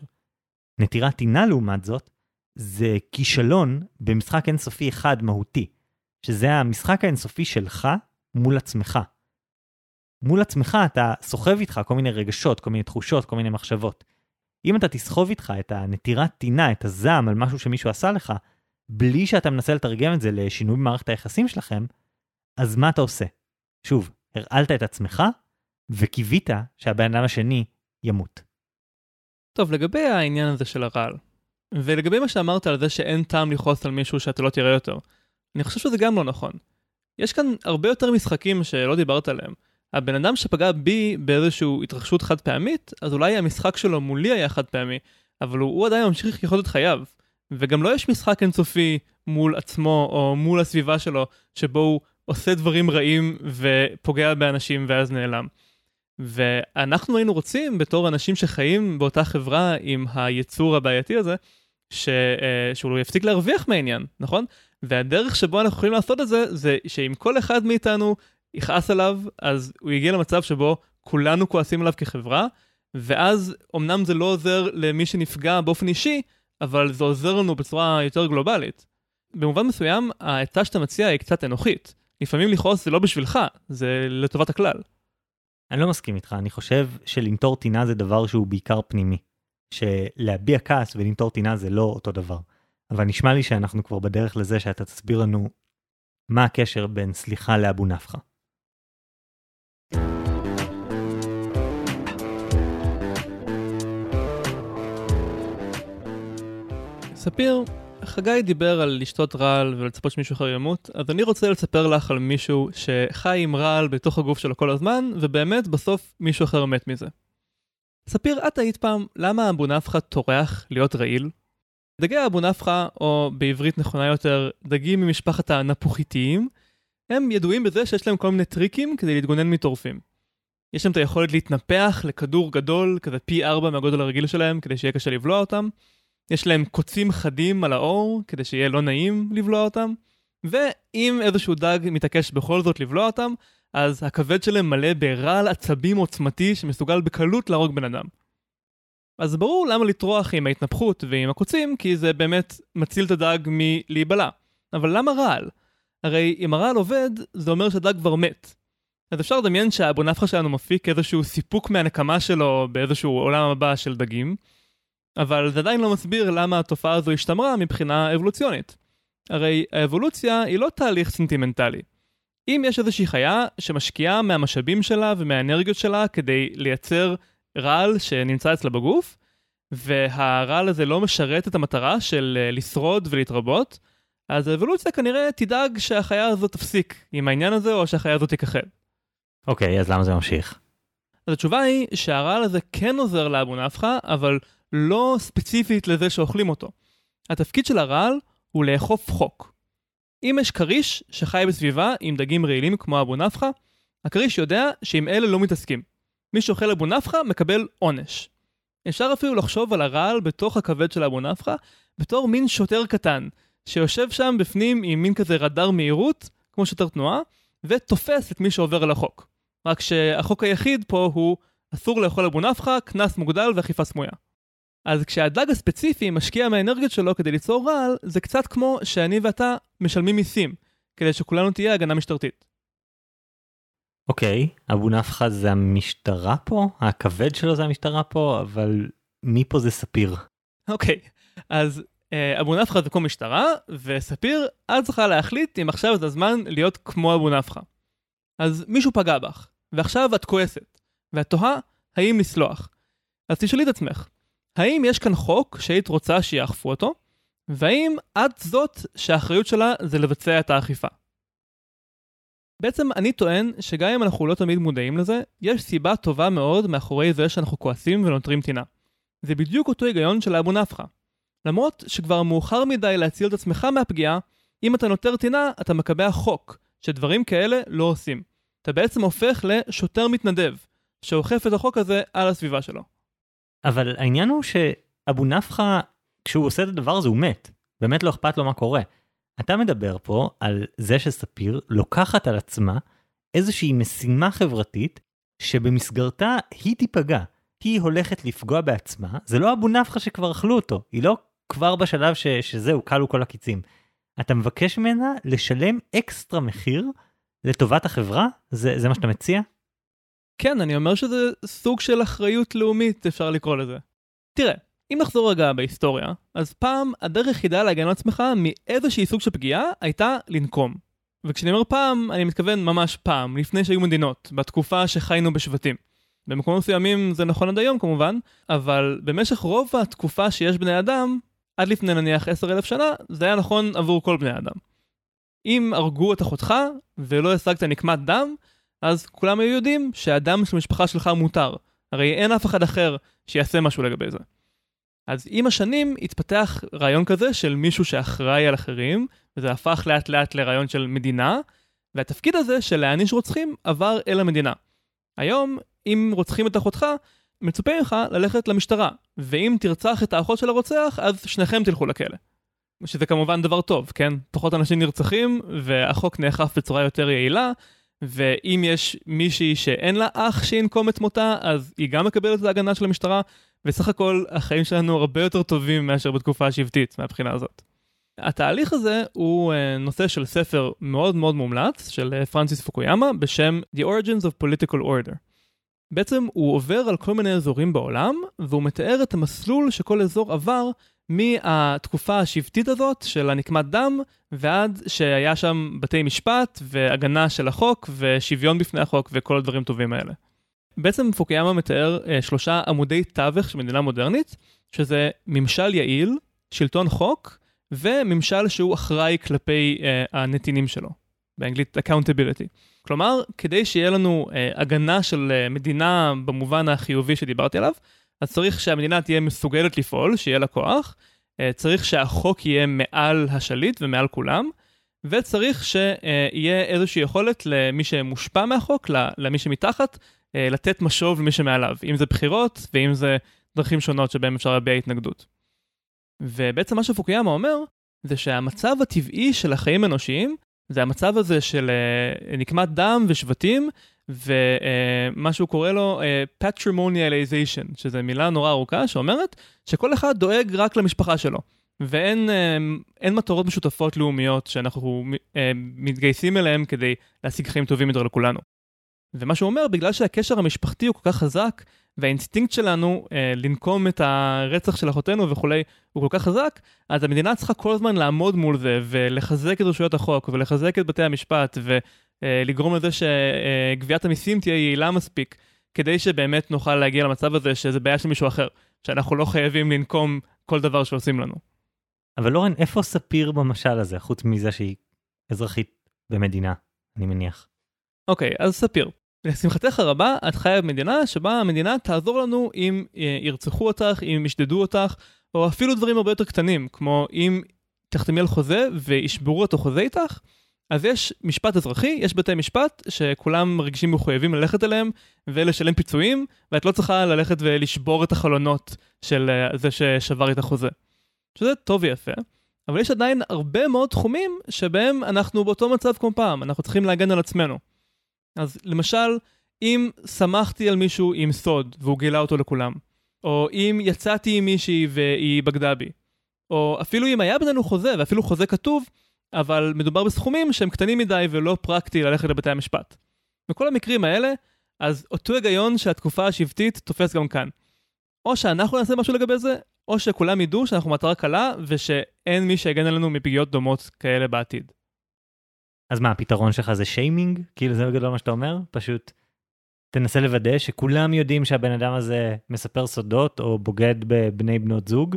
Speaker 2: נטירת טינה לעומת זאת, זה כישלון במשחק אינסופי אחד מהותי, שזה המשחק האינסופי שלך מול עצמך. מול עצמך אתה סוחב איתך כל מיני רגשות, כל מיני תחושות, כל מיני מחשבות. אם אתה תסחוב איתך את הנטירת טינה, את הזעם על משהו שמישהו עשה לך, בלי שאתה מנסה לתרגם את זה לשינוי במערכת היחסים שלכם, אז מה אתה עושה? שוב, הרעלת את עצמך, וקיווית שהבן אדם השני ימות.
Speaker 1: טוב, לגבי העניין הזה של הרעל, ולגבי מה שאמרת על זה שאין טעם לכעוס על מישהו שאתה לא תראה יותר, אני חושב שזה גם לא נכון. יש כאן הרבה יותר משחקים שלא דיברת עליהם. הבן אדם שפגע בי באיזושהי התרחשות חד פעמית, אז אולי המשחק שלו מולי היה חד פעמי, אבל הוא, הוא עדיין ממשיך לחיות את חייו. וגם לא יש משחק אינסופי מול עצמו או מול הסביבה שלו, שבו הוא עושה דברים רעים ופוגע באנשים ואז נעלם. ואנחנו היינו רוצים, בתור אנשים שחיים באותה חברה עם היצור הבעייתי הזה, ש... אה, שהוא יפסיק להרוויח מהעניין, נכון? והדרך שבו אנחנו יכולים לעשות את זה, זה שאם כל אחד מאיתנו יכעס עליו, אז הוא יגיע למצב שבו כולנו כועסים עליו כחברה, ואז אמנם זה לא עוזר למי שנפגע באופן אישי, אבל זה עוזר לנו בצורה יותר גלובלית. במובן מסוים, העצה שאתה מציע היא קצת אנוכית. לפעמים לכעוס זה לא בשבילך, זה לטובת הכלל.
Speaker 2: אני לא מסכים איתך, אני חושב שלנטור טינה זה דבר שהוא בעיקר פנימי. שלהביע כעס ולנטור טינה זה לא אותו דבר. אבל נשמע לי שאנחנו כבר בדרך לזה שאתה תסביר לנו מה הקשר בין סליחה לאבו נפחא.
Speaker 1: ספיר, חגי דיבר על לשתות רעל ולצפות שמישהו אחר ימות, אז אני רוצה לספר לך על מישהו שחי עם רעל בתוך הגוף שלו כל הזמן, ובאמת בסוף מישהו אחר מת מזה. ספיר, את היית פעם, למה אבו נפחא טורח להיות רעיל? דגי אבו נפחא, או בעברית נכונה יותר, דגים ממשפחת הנפוחיתיים, הם ידועים בזה שיש להם כל מיני טריקים כדי להתגונן מטורפים. יש להם את היכולת להתנפח לכדור גדול, כזה פי ארבע מהגודל הרגיל שלהם, כדי שיהיה קשה לבלוע אותם. יש להם קוצים חדים על האור, כדי שיהיה לא נעים לבלוע אותם. ואם איזשהו דג מתעקש בכל זאת לבלוע אותם, אז הכבד שלהם מלא ברעל עצבים עוצמתי שמסוגל בקלות להרוג בן אדם. אז ברור למה לטרוח עם ההתנפחות ועם הקוצים, כי זה באמת מציל את הדג מלהיבלע. אבל למה רעל? הרי אם הרעל עובד, זה אומר שהדג כבר מת. אז אפשר לדמיין שהבונפחה שלנו מפיק איזשהו סיפוק מהנקמה שלו באיזשהו עולם הבא של דגים, אבל זה עדיין לא מסביר למה התופעה הזו השתמרה מבחינה אבולוציונית. הרי האבולוציה היא לא תהליך סנטימנטלי. אם יש איזושהי חיה שמשקיעה מהמשאבים שלה ומהאנרגיות שלה כדי לייצר רעל שנמצא אצלה בגוף, והרעל הזה לא משרת את המטרה של אה, לשרוד ולהתרבות, אז האבולוציה כנראה תדאג שהחיה הזאת תפסיק עם העניין הזה, או שהחיה הזאת תיכחד.
Speaker 2: אוקיי, okay, אז למה זה ממשיך?
Speaker 1: אז התשובה היא שהרעל הזה כן עוזר לאבו נפחא, אבל לא ספציפית לזה שאוכלים אותו. התפקיד של הרעל הוא לאכוף חוק. אם יש כריש שחי בסביבה עם דגים רעילים כמו אבו נפחא, הכריש יודע שעם אלה לא מתעסקים. מי שאוכל אבו נפחא מקבל עונש. אפשר אפילו לחשוב על הרעל בתוך הכבד של אבו נפחא בתור מין שוטר קטן, שיושב שם בפנים עם מין כזה רדאר מהירות, כמו שוטר תנועה, ותופס את מי שעובר על החוק. רק שהחוק היחיד פה הוא אסור לאכול אבו נפחא, קנס מוגדל ואכיפה סמויה. אז כשהדג הספציפי משקיע מהאנרגיות שלו כדי ליצור רעל, זה קצת כמו שאני ואתה משלמים מיסים, כדי שכולנו תהיה הגנה משטרתית.
Speaker 2: אוקיי, okay, אבו נפחא זה המשטרה פה? הכבד שלו זה המשטרה פה, אבל מי פה זה ספיר?
Speaker 1: אוקיי, okay. אז אה, אבו נפחא זה כמו משטרה, וספיר, את צריכה להחליט אם עכשיו זה הזמן להיות כמו אבו נפחא. אז מישהו פגע בך, ועכשיו את כועסת, ואת תוהה האם לסלוח. אז תשאלי את עצמך, האם יש כאן חוק שהיית רוצה שיאכפו אותו, והאם את זאת שהאחריות שלה זה לבצע את האכיפה? בעצם אני טוען שגם אם אנחנו לא תמיד מודעים לזה, יש סיבה טובה מאוד מאחורי זה שאנחנו כועסים ונותרים טינה. זה בדיוק אותו היגיון של אבו נפחא. למרות שכבר מאוחר מדי להציל את עצמך מהפגיעה, אם אתה נותר טינה, אתה מקבע חוק, שדברים כאלה לא עושים. אתה בעצם הופך לשוטר מתנדב, שאוכף את החוק הזה על הסביבה שלו.
Speaker 2: אבל העניין הוא שאבו נפחא, כשהוא עושה את הדבר הזה הוא מת. באמת לא אכפת לו מה קורה. אתה מדבר פה על זה שספיר לוקחת על עצמה איזושהי משימה חברתית שבמסגרתה היא תיפגע. היא הולכת לפגוע בעצמה, זה לא אבו נפחא שכבר אכלו אותו, היא לא כבר בשלב ש, שזהו, כלו כל הקיצים. אתה מבקש ממנה לשלם אקסטרה מחיר לטובת החברה? זה, זה מה שאתה מציע?
Speaker 1: כן, אני אומר שזה סוג של אחריות לאומית, אפשר לקרוא לזה. תראה, אם נחזור רגע בהיסטוריה, אז פעם הדרך היחידה להגן על עצמך מאיזושהי סוג של פגיעה הייתה לנקום. וכשאני אומר פעם, אני מתכוון ממש פעם, לפני שהיו מדינות, בתקופה שחיינו בשבטים. במקומות מסוימים זה נכון עד היום כמובן, אבל במשך רוב התקופה שיש בני אדם, עד לפני נניח עשר אלף שנה, זה היה נכון עבור כל בני אדם. אם הרגו את אחותך ולא השגת נקמת דם, אז כולם היו יודעים שהדם של המשפחה שלך מותר. הרי אין אף אחד אחר שיעשה משהו לגבי זה. אז עם השנים התפתח רעיון כזה של מישהו שאחראי על אחרים, וזה הפך לאט לאט לרעיון של מדינה, והתפקיד הזה של להעניש רוצחים עבר אל המדינה. היום, אם רוצחים את אחותך, מצופה ממך ללכת למשטרה, ואם תרצח את האחות של הרוצח, אז שניכם תלכו לכלא. שזה כמובן דבר טוב, כן? פחות אנשים נרצחים, והחוק נאכף בצורה יותר יעילה, ואם יש מישהי שאין לה אח שינקום את מותה, אז היא גם מקבלת את ההגנה של המשטרה, וסך הכל החיים שלנו הרבה יותר טובים מאשר בתקופה השבטית מהבחינה הזאת. התהליך הזה הוא uh, נושא של ספר מאוד מאוד מומלץ של uh, פרנסיס פוקויאמה בשם The Origins of Political Order. בעצם הוא עובר על כל מיני אזורים בעולם, והוא מתאר את המסלול שכל אזור עבר מהתקופה השבטית הזאת של הנקמת דם, ועד שהיה שם בתי משפט והגנה של החוק ושוויון בפני החוק וכל הדברים טובים האלה. בעצם פוקיאמה מתאר אה, שלושה עמודי תווך של מדינה מודרנית, שזה ממשל יעיל, שלטון חוק, וממשל שהוא אחראי כלפי אה, הנתינים שלו, באנגלית accountability. כלומר, כדי שיהיה לנו אה, הגנה של אה, מדינה במובן החיובי שדיברתי עליו, אז צריך שהמדינה תהיה מסוגלת לפעול, שיהיה לה כוח, אה, צריך שהחוק יהיה מעל השליט ומעל כולם, וצריך שיהיה איזושהי יכולת למי שמושפע מהחוק, למי שמתחת, לתת משוב למי שמעליו, אם זה בחירות ואם זה דרכים שונות שבהם אפשר להביע התנגדות. ובעצם מה שפוקיאמה אומר, זה שהמצב הטבעי של החיים האנושיים, זה המצב הזה של uh, נקמת דם ושבטים, ומה uh, שהוא קורא לו uh, patrimonialization, שזו מילה נורא ארוכה שאומרת שכל אחד דואג רק למשפחה שלו. ואין uh, מטרות משותפות לאומיות שאנחנו uh, מתגייסים אליהן כדי להשיג חיים טובים יותר לכולנו. ומה שהוא אומר, בגלל שהקשר המשפחתי הוא כל כך חזק, והאינסטינקט שלנו אה, לנקום את הרצח של אחותינו וכולי, הוא כל כך חזק, אז המדינה צריכה כל הזמן לעמוד מול זה, ולחזק את רשויות החוק, ולחזק את בתי המשפט, ולגרום לזה שגביית המיסים תהיה יעילה מספיק, כדי שבאמת נוכל להגיע למצב הזה שזה בעיה של מישהו אחר, שאנחנו לא חייבים לנקום כל דבר שעושים לנו.
Speaker 2: אבל לורן, איפה ספיר במשל הזה, חוץ מזה שהיא אזרחית במדינה, אני מניח?
Speaker 1: אוקיי, okay, אז ספיר. לשמחתך הרבה, את חיה במדינה שבה המדינה תעזור לנו אם אה, ירצחו אותך, אם ישדדו אותך, או אפילו דברים הרבה יותר קטנים, כמו אם תחתמי על חוזה וישברו את החוזה איתך, אז יש משפט אזרחי, יש בתי משפט שכולם מרגישים מחויבים ללכת אליהם ולשלם פיצויים, ואת לא צריכה ללכת ולשבור את החלונות של אה, זה ששבר את החוזה. שזה טוב ויפה, אבל יש עדיין הרבה מאוד תחומים שבהם אנחנו באותו מצב כמו פעם, אנחנו צריכים להגן על עצמנו. אז למשל, אם שמחתי על מישהו עם סוד והוא גילה אותו לכולם, או אם יצאתי עם מישהי והיא בגדה בי, או אפילו אם היה בינינו חוזה, ואפילו חוזה כתוב, אבל מדובר בסכומים שהם קטנים מדי ולא פרקטי ללכת לבתי המשפט. בכל המקרים האלה, אז אותו היגיון שהתקופה השבטית תופס גם כאן. או שאנחנו נעשה משהו לגבי זה, או שכולם ידעו שאנחנו מטרה קלה ושאין מי שיגן עלינו מפגיעות דומות כאלה בעתיד.
Speaker 2: אז מה, הפתרון שלך זה שיימינג? כאילו זה בגדול מה שאתה אומר? פשוט תנסה לוודא שכולם יודעים שהבן אדם הזה מספר סודות או בוגד בבני בנות זוג,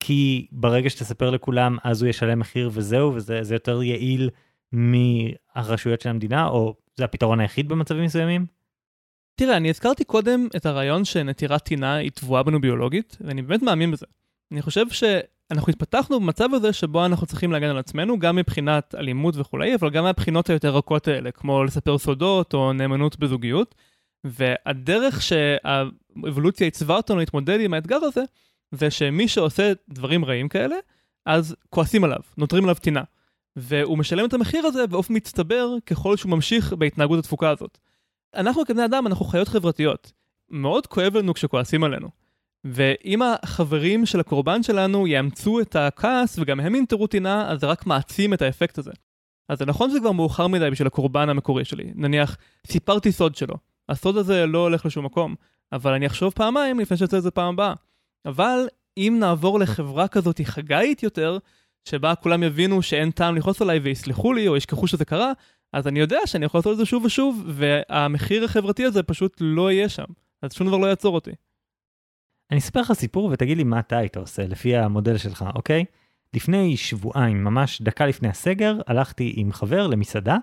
Speaker 2: כי ברגע שתספר לכולם אז הוא ישלם מחיר וזהו, וזה יותר יעיל מהרשויות של המדינה, או זה הפתרון היחיד במצבים מסוימים?
Speaker 1: תראה, אני הזכרתי קודם את הרעיון שנטירת טינה היא תבואה בנו ביולוגית, ואני באמת מאמין בזה. אני חושב שאנחנו התפתחנו במצב הזה שבו אנחנו צריכים להגן על עצמנו, גם מבחינת אלימות וכולי, אבל גם מהבחינות היותר רכות האלה, כמו לספר סודות או נאמנות בזוגיות. והדרך שהאבולוציה עיצבה אותנו להתמודד עם האתגר הזה, זה שמי שעושה דברים רעים כאלה, אז כועסים עליו, נותרים עליו טינה. והוא משלם את המחיר הזה באופן מצטבר ככל שהוא ממשיך בהתנהגות התפוקה הזאת. אנחנו כבני אדם, אנחנו חיות חברתיות. מאוד כואב לנו כשכועסים עלינו. ואם החברים של הקורבן שלנו יאמצו את הכעס וגם הם ינטרו טינה, אז זה רק מעצים את האפקט הזה. אז זה נכון שזה כבר מאוחר מדי בשביל הקורבן המקורי שלי. נניח, סיפרתי סוד שלו. הסוד הזה לא הולך לשום מקום, אבל אני אחשוב פעמיים לפני שיוצא את זה פעם הבאה. אבל אם נעבור לחברה כזאת חגאית יותר, שבה כולם יבינו שאין טעם לכעוס עליי ויסלחו לי או ישכחו שזה קרה, אז אני יודע שאני יכול לעשות את זה שוב ושוב, והמחיר החברתי הזה פשוט לא יהיה שם. אז שום דבר לא יעצור אותי.
Speaker 2: אני אספר לך סיפור ותגיד לי מה אתה היית עושה לפי המודל שלך, אוקיי? לפני שבועיים, ממש דקה לפני הסגר, הלכתי עם חבר למסעדה.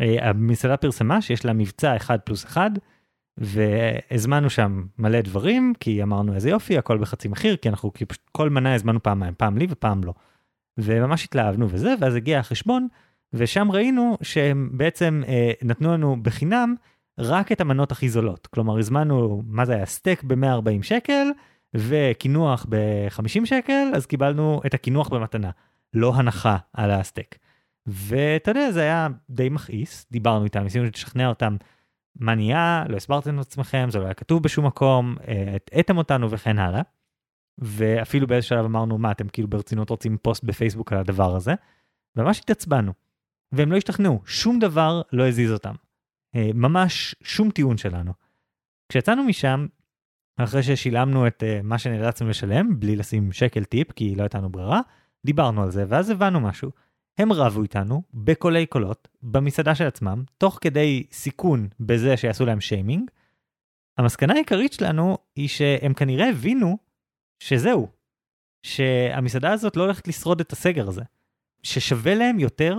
Speaker 2: אה, המסעדה פרסמה שיש לה מבצע 1 פלוס 1, והזמנו שם מלא דברים, כי אמרנו איזה יופי, הכל בחצי מחיר, כי אנחנו כי פשוט כל מנה הזמנו פעמיים, פעם לי ופעם לא. וממש התלהבנו וזה, ואז הגיע החשבון, ושם ראינו שהם בעצם אה, נתנו לנו בחינם רק את המנות הכי זולות. כלומר, הזמנו, מה זה היה, סטייק ב-140 שקל, וקינוח ב-50 שקל, אז קיבלנו את הקינוח במתנה, לא הנחה על הסטייק. ואתה יודע, זה היה די מכעיס, דיברנו איתם, ניסינו לשכנע אותם מה נהיה, לא הסברתם את עצמכם, זה לא היה כתוב בשום מקום, אה, הטעיתם אותנו וכן הלאה. ואפילו באיזה שלב אמרנו, מה, אתם כאילו ברצינות רוצים פוסט בפייסבוק על הדבר הזה? וממש התעצבנו. והם לא השתכנעו, שום דבר לא הזיז אותם. אה, ממש שום טיעון שלנו. כשיצאנו משם, אחרי ששילמנו את uh, מה שנאלצנו לשלם, בלי לשים שקל טיפ, כי לא הייתה לנו ברירה, דיברנו על זה, ואז הבנו משהו. הם רבו איתנו בקולי קולות, במסעדה של עצמם, תוך כדי סיכון בזה שיעשו להם שיימינג. המסקנה העיקרית שלנו היא שהם כנראה הבינו שזהו, שהמסעדה הזאת לא הולכת לשרוד את הסגר הזה. ששווה להם יותר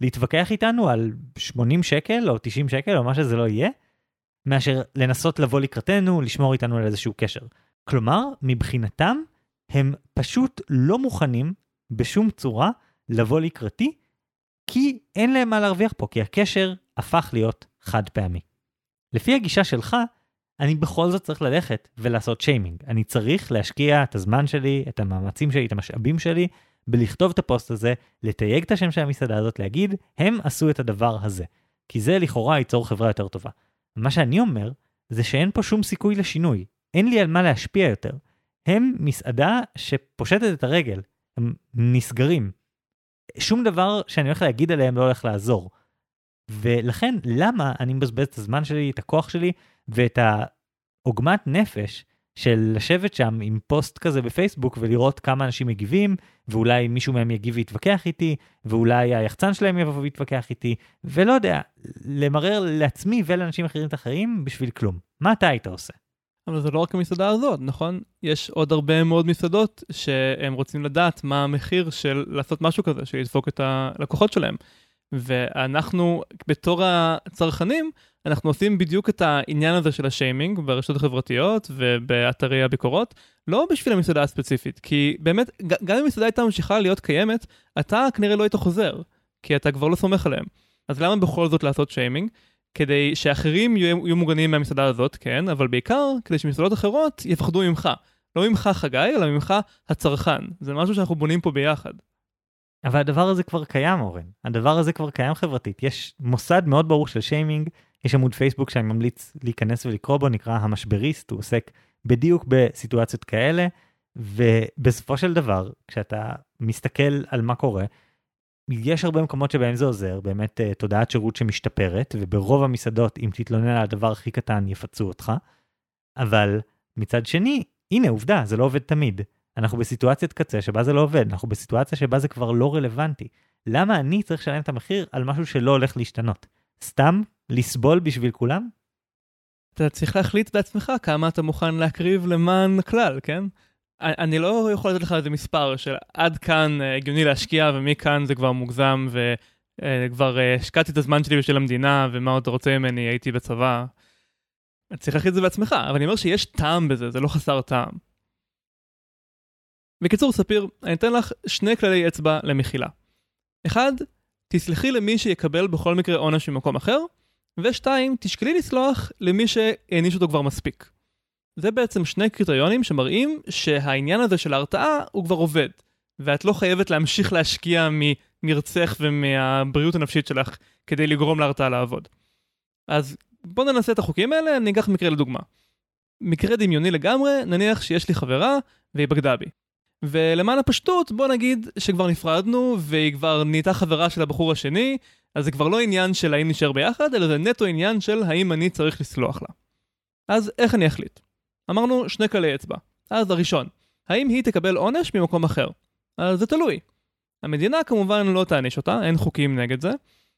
Speaker 2: להתווכח איתנו על 80 שקל או 90 שקל או מה שזה לא יהיה, מאשר לנסות לבוא לקראתנו, לשמור איתנו על איזשהו קשר. כלומר, מבחינתם, הם פשוט לא מוכנים בשום צורה לבוא לקראתי, כי אין להם מה להרוויח פה, כי הקשר הפך להיות חד פעמי. לפי הגישה שלך, אני בכל זאת צריך ללכת ולעשות שיימינג. אני צריך להשקיע את הזמן שלי, את המאמצים שלי, את המשאבים שלי, בלכתוב את הפוסט הזה, לתייג את השם של המסעדה הזאת, להגיד, הם עשו את הדבר הזה. כי זה לכאורה ייצור חברה יותר טובה. מה שאני אומר, זה שאין פה שום סיכוי לשינוי. אין לי על מה להשפיע יותר. הם מסעדה שפושטת את הרגל. הם נסגרים. שום דבר שאני הולך להגיד עליהם לא הולך לעזור. ולכן, למה אני מבזבז את הזמן שלי, את הכוח שלי ואת העוגמת נפש של לשבת שם עם פוסט כזה בפייסבוק ולראות כמה אנשים מגיבים, ואולי מישהו מהם יגיב ויתווכח איתי, ואולי היחצן שלהם יבוא ויתווכח איתי, ולא יודע, למרר לעצמי ולאנשים אחרים את החיים בשביל כלום. מה אתה היית עושה?
Speaker 1: אבל זה לא רק המסעדה הזאת, נכון? יש עוד הרבה מאוד מסעדות שהם רוצים לדעת מה המחיר של לעשות משהו כזה, שידפוק את הלקוחות שלהם. ואנחנו, בתור הצרכנים, אנחנו עושים בדיוק את העניין הזה של השיימינג ברשתות החברתיות ובאתרי הביקורות, לא בשביל המסעדה הספציפית, כי באמת, גם אם המסעדה הייתה ממשיכה להיות קיימת, אתה כנראה לא היית חוזר, כי אתה כבר לא סומך עליהם. אז למה בכל זאת לעשות שיימינג? כדי שאחרים יהיו, יהיו מוגנים מהמסעדה הזאת, כן, אבל בעיקר כדי שמסעדות אחרות יפחדו ממך. לא ממך חגי, אלא ממך הצרכן. זה משהו שאנחנו בונים פה ביחד.
Speaker 2: אבל הדבר הזה כבר קיים, אורן. הדבר הזה כבר קיים חברתית. יש מוסד מאוד ברור של שיימינג, יש עמוד פייסבוק שאני ממליץ להיכנס ולקרוא בו, נקרא המשבריסט, הוא עוסק בדיוק בסיטואציות כאלה, ובסופו של דבר, כשאתה מסתכל על מה קורה, יש הרבה מקומות שבהם זה עוזר, באמת uh, תודעת שירות שמשתפרת, וברוב המסעדות, אם תתלונן על הדבר הכי קטן, יפצו אותך. אבל מצד שני, הנה עובדה, זה לא עובד תמיד. אנחנו בסיטואציית קצה שבה זה לא עובד, אנחנו בסיטואציה שבה זה כבר לא רלוונטי. למה אני צריך לשלם את המחיר על משהו שלא הולך להשתנות? סתם לסבול בשביל כולם?
Speaker 1: אתה צריך להחליט בעצמך כמה אתה מוכן להקריב למען הכלל, כן? אני לא יכול לתת לך איזה מספר של עד כאן אה, הגיוני להשקיע ומכאן זה כבר מוגזם וכבר אה, השקעתי את הזמן שלי בשביל המדינה ומה עוד אתה רוצה ממני, הייתי בצבא. צריך להחליט את זה בעצמך, אבל אני אומר שיש טעם בזה, זה לא חסר טעם. בקיצור, ספיר, אני אתן לך שני כללי אצבע למחילה. אחד, תסלחי למי שיקבל בכל מקרה עונש ממקום אחר, ושתיים, תשקלי לסלוח למי שהעניש אותו כבר מספיק. זה בעצם שני קריטריונים שמראים שהעניין הזה של ההרתעה הוא כבר עובד, ואת לא חייבת להמשיך להשקיע ממרצך ומהבריאות הנפשית שלך כדי לגרום להרתעה לעבוד. אז בואו ננסה את החוקים האלה, אני אקח מקרה לדוגמה. מקרה דמיוני לגמרי, נניח שיש לי חברה והיא בגדה בי. ולמען הפשטות, בוא נגיד שכבר נפרדנו והיא כבר נהייתה חברה של הבחור השני, אז זה כבר לא עניין של האם נשאר ביחד, אלא זה נטו עניין של האם אני צריך לסלוח לה. אז איך אני אחליט? אמרנו שני כלי אצבע. אז הראשון, האם היא תקבל עונש ממקום אחר? אז זה תלוי. המדינה כמובן לא תעניש אותה, אין חוקים נגד זה,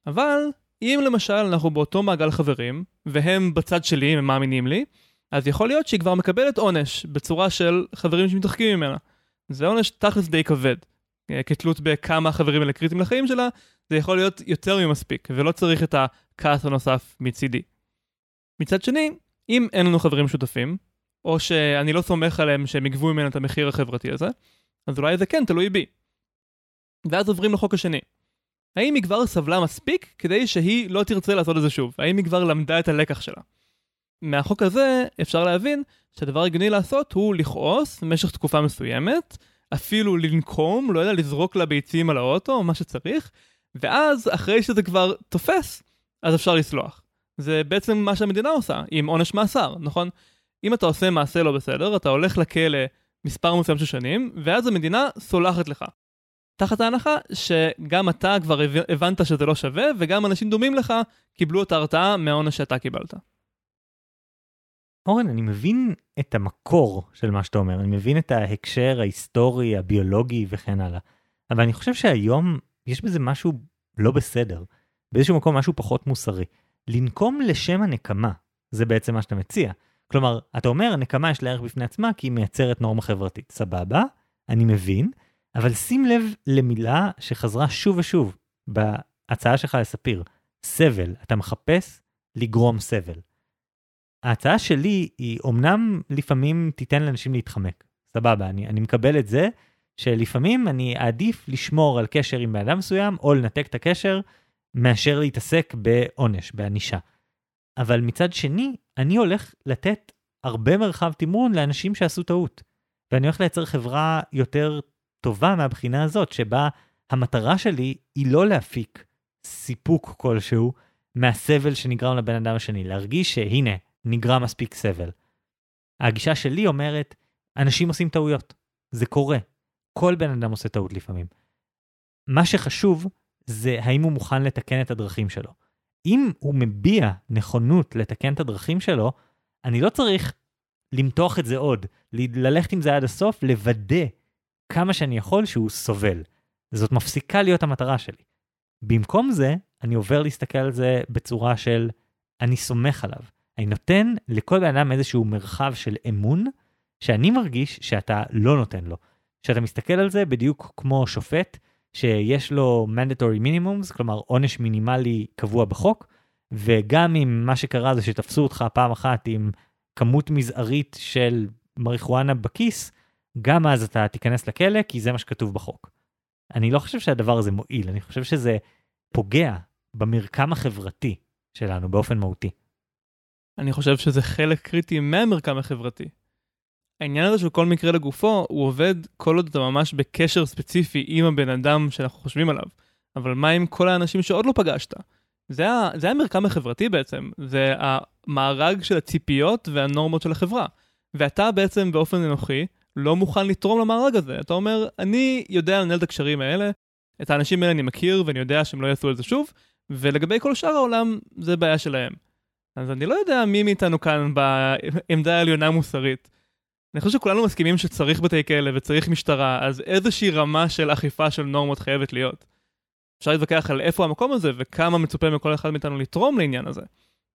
Speaker 1: אבל אם למשל אנחנו באותו מעגל חברים, והם בצד שלי, הם מאמינים לי, אז יכול להיות שהיא כבר מקבלת עונש בצורה של חברים שמתרחקים ממנה. זה עונש תכלס די כבד. אה, כתלות בכמה החברים האלה קריטיים לחיים שלה, זה יכול להיות יותר ממספיק, ולא צריך את הכעס הנוסף מצידי. מצד שני, אם אין לנו חברים שותפים, או שאני לא סומך עליהם שהם יגבו ממנו את המחיר החברתי הזה, אז אולי זה כן תלוי בי. ואז עוברים לחוק השני. האם היא כבר סבלה מספיק כדי שהיא לא תרצה לעשות את זה שוב? האם היא כבר למדה את הלקח שלה? מהחוק הזה אפשר להבין שהדבר הגיוני לעשות הוא לכעוס במשך תקופה מסוימת, אפילו לנקום, לא יודע, לזרוק לה ביצים על האוטו או מה שצריך, ואז אחרי שזה כבר תופס, אז אפשר לסלוח. זה בעצם מה שהמדינה עושה עם עונש מאסר, נכון? אם אתה עושה מעשה לא בסדר, אתה הולך לכלא מספר מסוים של שנים, ואז המדינה סולחת לך. תחת ההנחה שגם אתה כבר הבנת שזה לא שווה, וגם אנשים דומים לך קיבלו את ההרתעה מהעונש שאתה קיבלת.
Speaker 2: אורן, אני מבין את המקור של מה שאתה אומר, אני מבין את ההקשר ההיסטורי, הביולוגי וכן הלאה, אבל אני חושב שהיום יש בזה משהו לא בסדר, באיזשהו מקום משהו פחות מוסרי. לנקום לשם הנקמה, זה בעצם מה שאתה מציע. כלומר, אתה אומר, הנקמה יש לה ערך בפני עצמה כי היא מייצרת נורמה חברתית. סבבה, אני מבין, אבל שים לב למילה שחזרה שוב ושוב בהצעה שלך לספיר, סבל. אתה מחפש לגרום סבל. ההצעה שלי היא אמנם לפעמים תיתן לאנשים להתחמק. סבבה, אני, אני מקבל את זה שלפעמים אני אעדיף לשמור על קשר עם בן אדם מסוים או לנתק את הקשר מאשר להתעסק בעונש, בענישה. אבל מצד שני, אני הולך לתת הרבה מרחב תמרון לאנשים שעשו טעות. ואני הולך לייצר חברה יותר טובה מהבחינה הזאת, שבה המטרה שלי היא לא להפיק סיפוק כלשהו מהסבל שנגרם לבן אדם השני, להרגיש שהנה, נגרם מספיק סבל. הגישה שלי אומרת, אנשים עושים טעויות, זה קורה. כל בן אדם עושה טעות לפעמים. מה שחשוב זה האם הוא מוכן לתקן את הדרכים שלו. אם הוא מביע נכונות לתקן את הדרכים שלו, אני לא צריך למתוח את זה עוד, ללכת עם זה עד הסוף, לוודא כמה שאני יכול שהוא סובל. זאת מפסיקה להיות המטרה שלי. במקום זה, אני עובר להסתכל על זה בצורה של אני סומך עליו. אני נותן לכל בן אדם איזשהו מרחב של אמון, שאני מרגיש שאתה לא נותן לו. שאתה מסתכל על זה בדיוק כמו שופט, שיש לו mandatory minimums, כלומר עונש מינימלי קבוע בחוק, וגם אם מה שקרה זה שתפסו אותך פעם אחת עם כמות מזערית של מריחואנה בכיס, גם אז אתה תיכנס לכלא כי זה מה שכתוב בחוק. אני לא חושב שהדבר הזה מועיל, אני חושב שזה פוגע במרקם החברתי שלנו באופן מהותי.
Speaker 1: אני חושב שזה חלק קריטי מהמרקם החברתי. העניין הזה של כל מקרה לגופו, הוא עובד כל עוד אתה ממש בקשר ספציפי עם הבן אדם שאנחנו חושבים עליו. אבל מה עם כל האנשים שעוד לא פגשת? זה, ה, זה המרקם החברתי בעצם, זה המארג של הציפיות והנורמות של החברה. ואתה בעצם באופן אנוכי לא מוכן לתרום למארג הזה. אתה אומר, אני יודע לנהל את הקשרים האלה, את האנשים האלה אני מכיר ואני יודע שהם לא יעשו את זה שוב, ולגבי כל שאר העולם, זה בעיה שלהם. אז אני לא יודע מי מאיתנו כאן בעמדה העליונה מוסרית. אני חושב שכולנו מסכימים שצריך בתי כלא וצריך משטרה, אז איזושהי רמה של אכיפה של נורמות חייבת להיות. אפשר להתווכח על איפה המקום הזה וכמה מצופה מכל אחד מאיתנו לתרום לעניין הזה.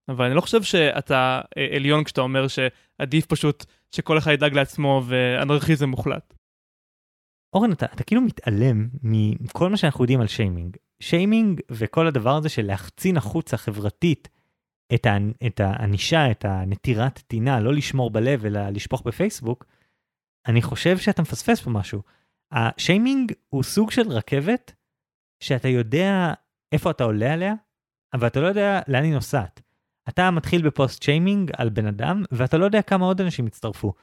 Speaker 1: אבל אני לא חושב שאתה אה, עליון כשאתה אומר שעדיף פשוט שכל אחד ידאג לעצמו ואנרכיזם מוחלט.
Speaker 2: אורן, אתה, אתה כאילו מתעלם מכל מה שאנחנו יודעים על שיימינג. שיימינג וכל הדבר הזה של להחצין החוצה חברתית את, ה, את הענישה, את הנטירת טינה, לא לשמור בלב אלא לשפוך בפייסבוק, אני חושב שאתה מפספס פה משהו. השיימינג הוא סוג של רכבת שאתה יודע איפה אתה עולה עליה, אבל אתה לא יודע לאן היא נוסעת. אתה מתחיל בפוסט שיימינג על בן אדם, ואתה לא יודע כמה עוד אנשים יצטרפו.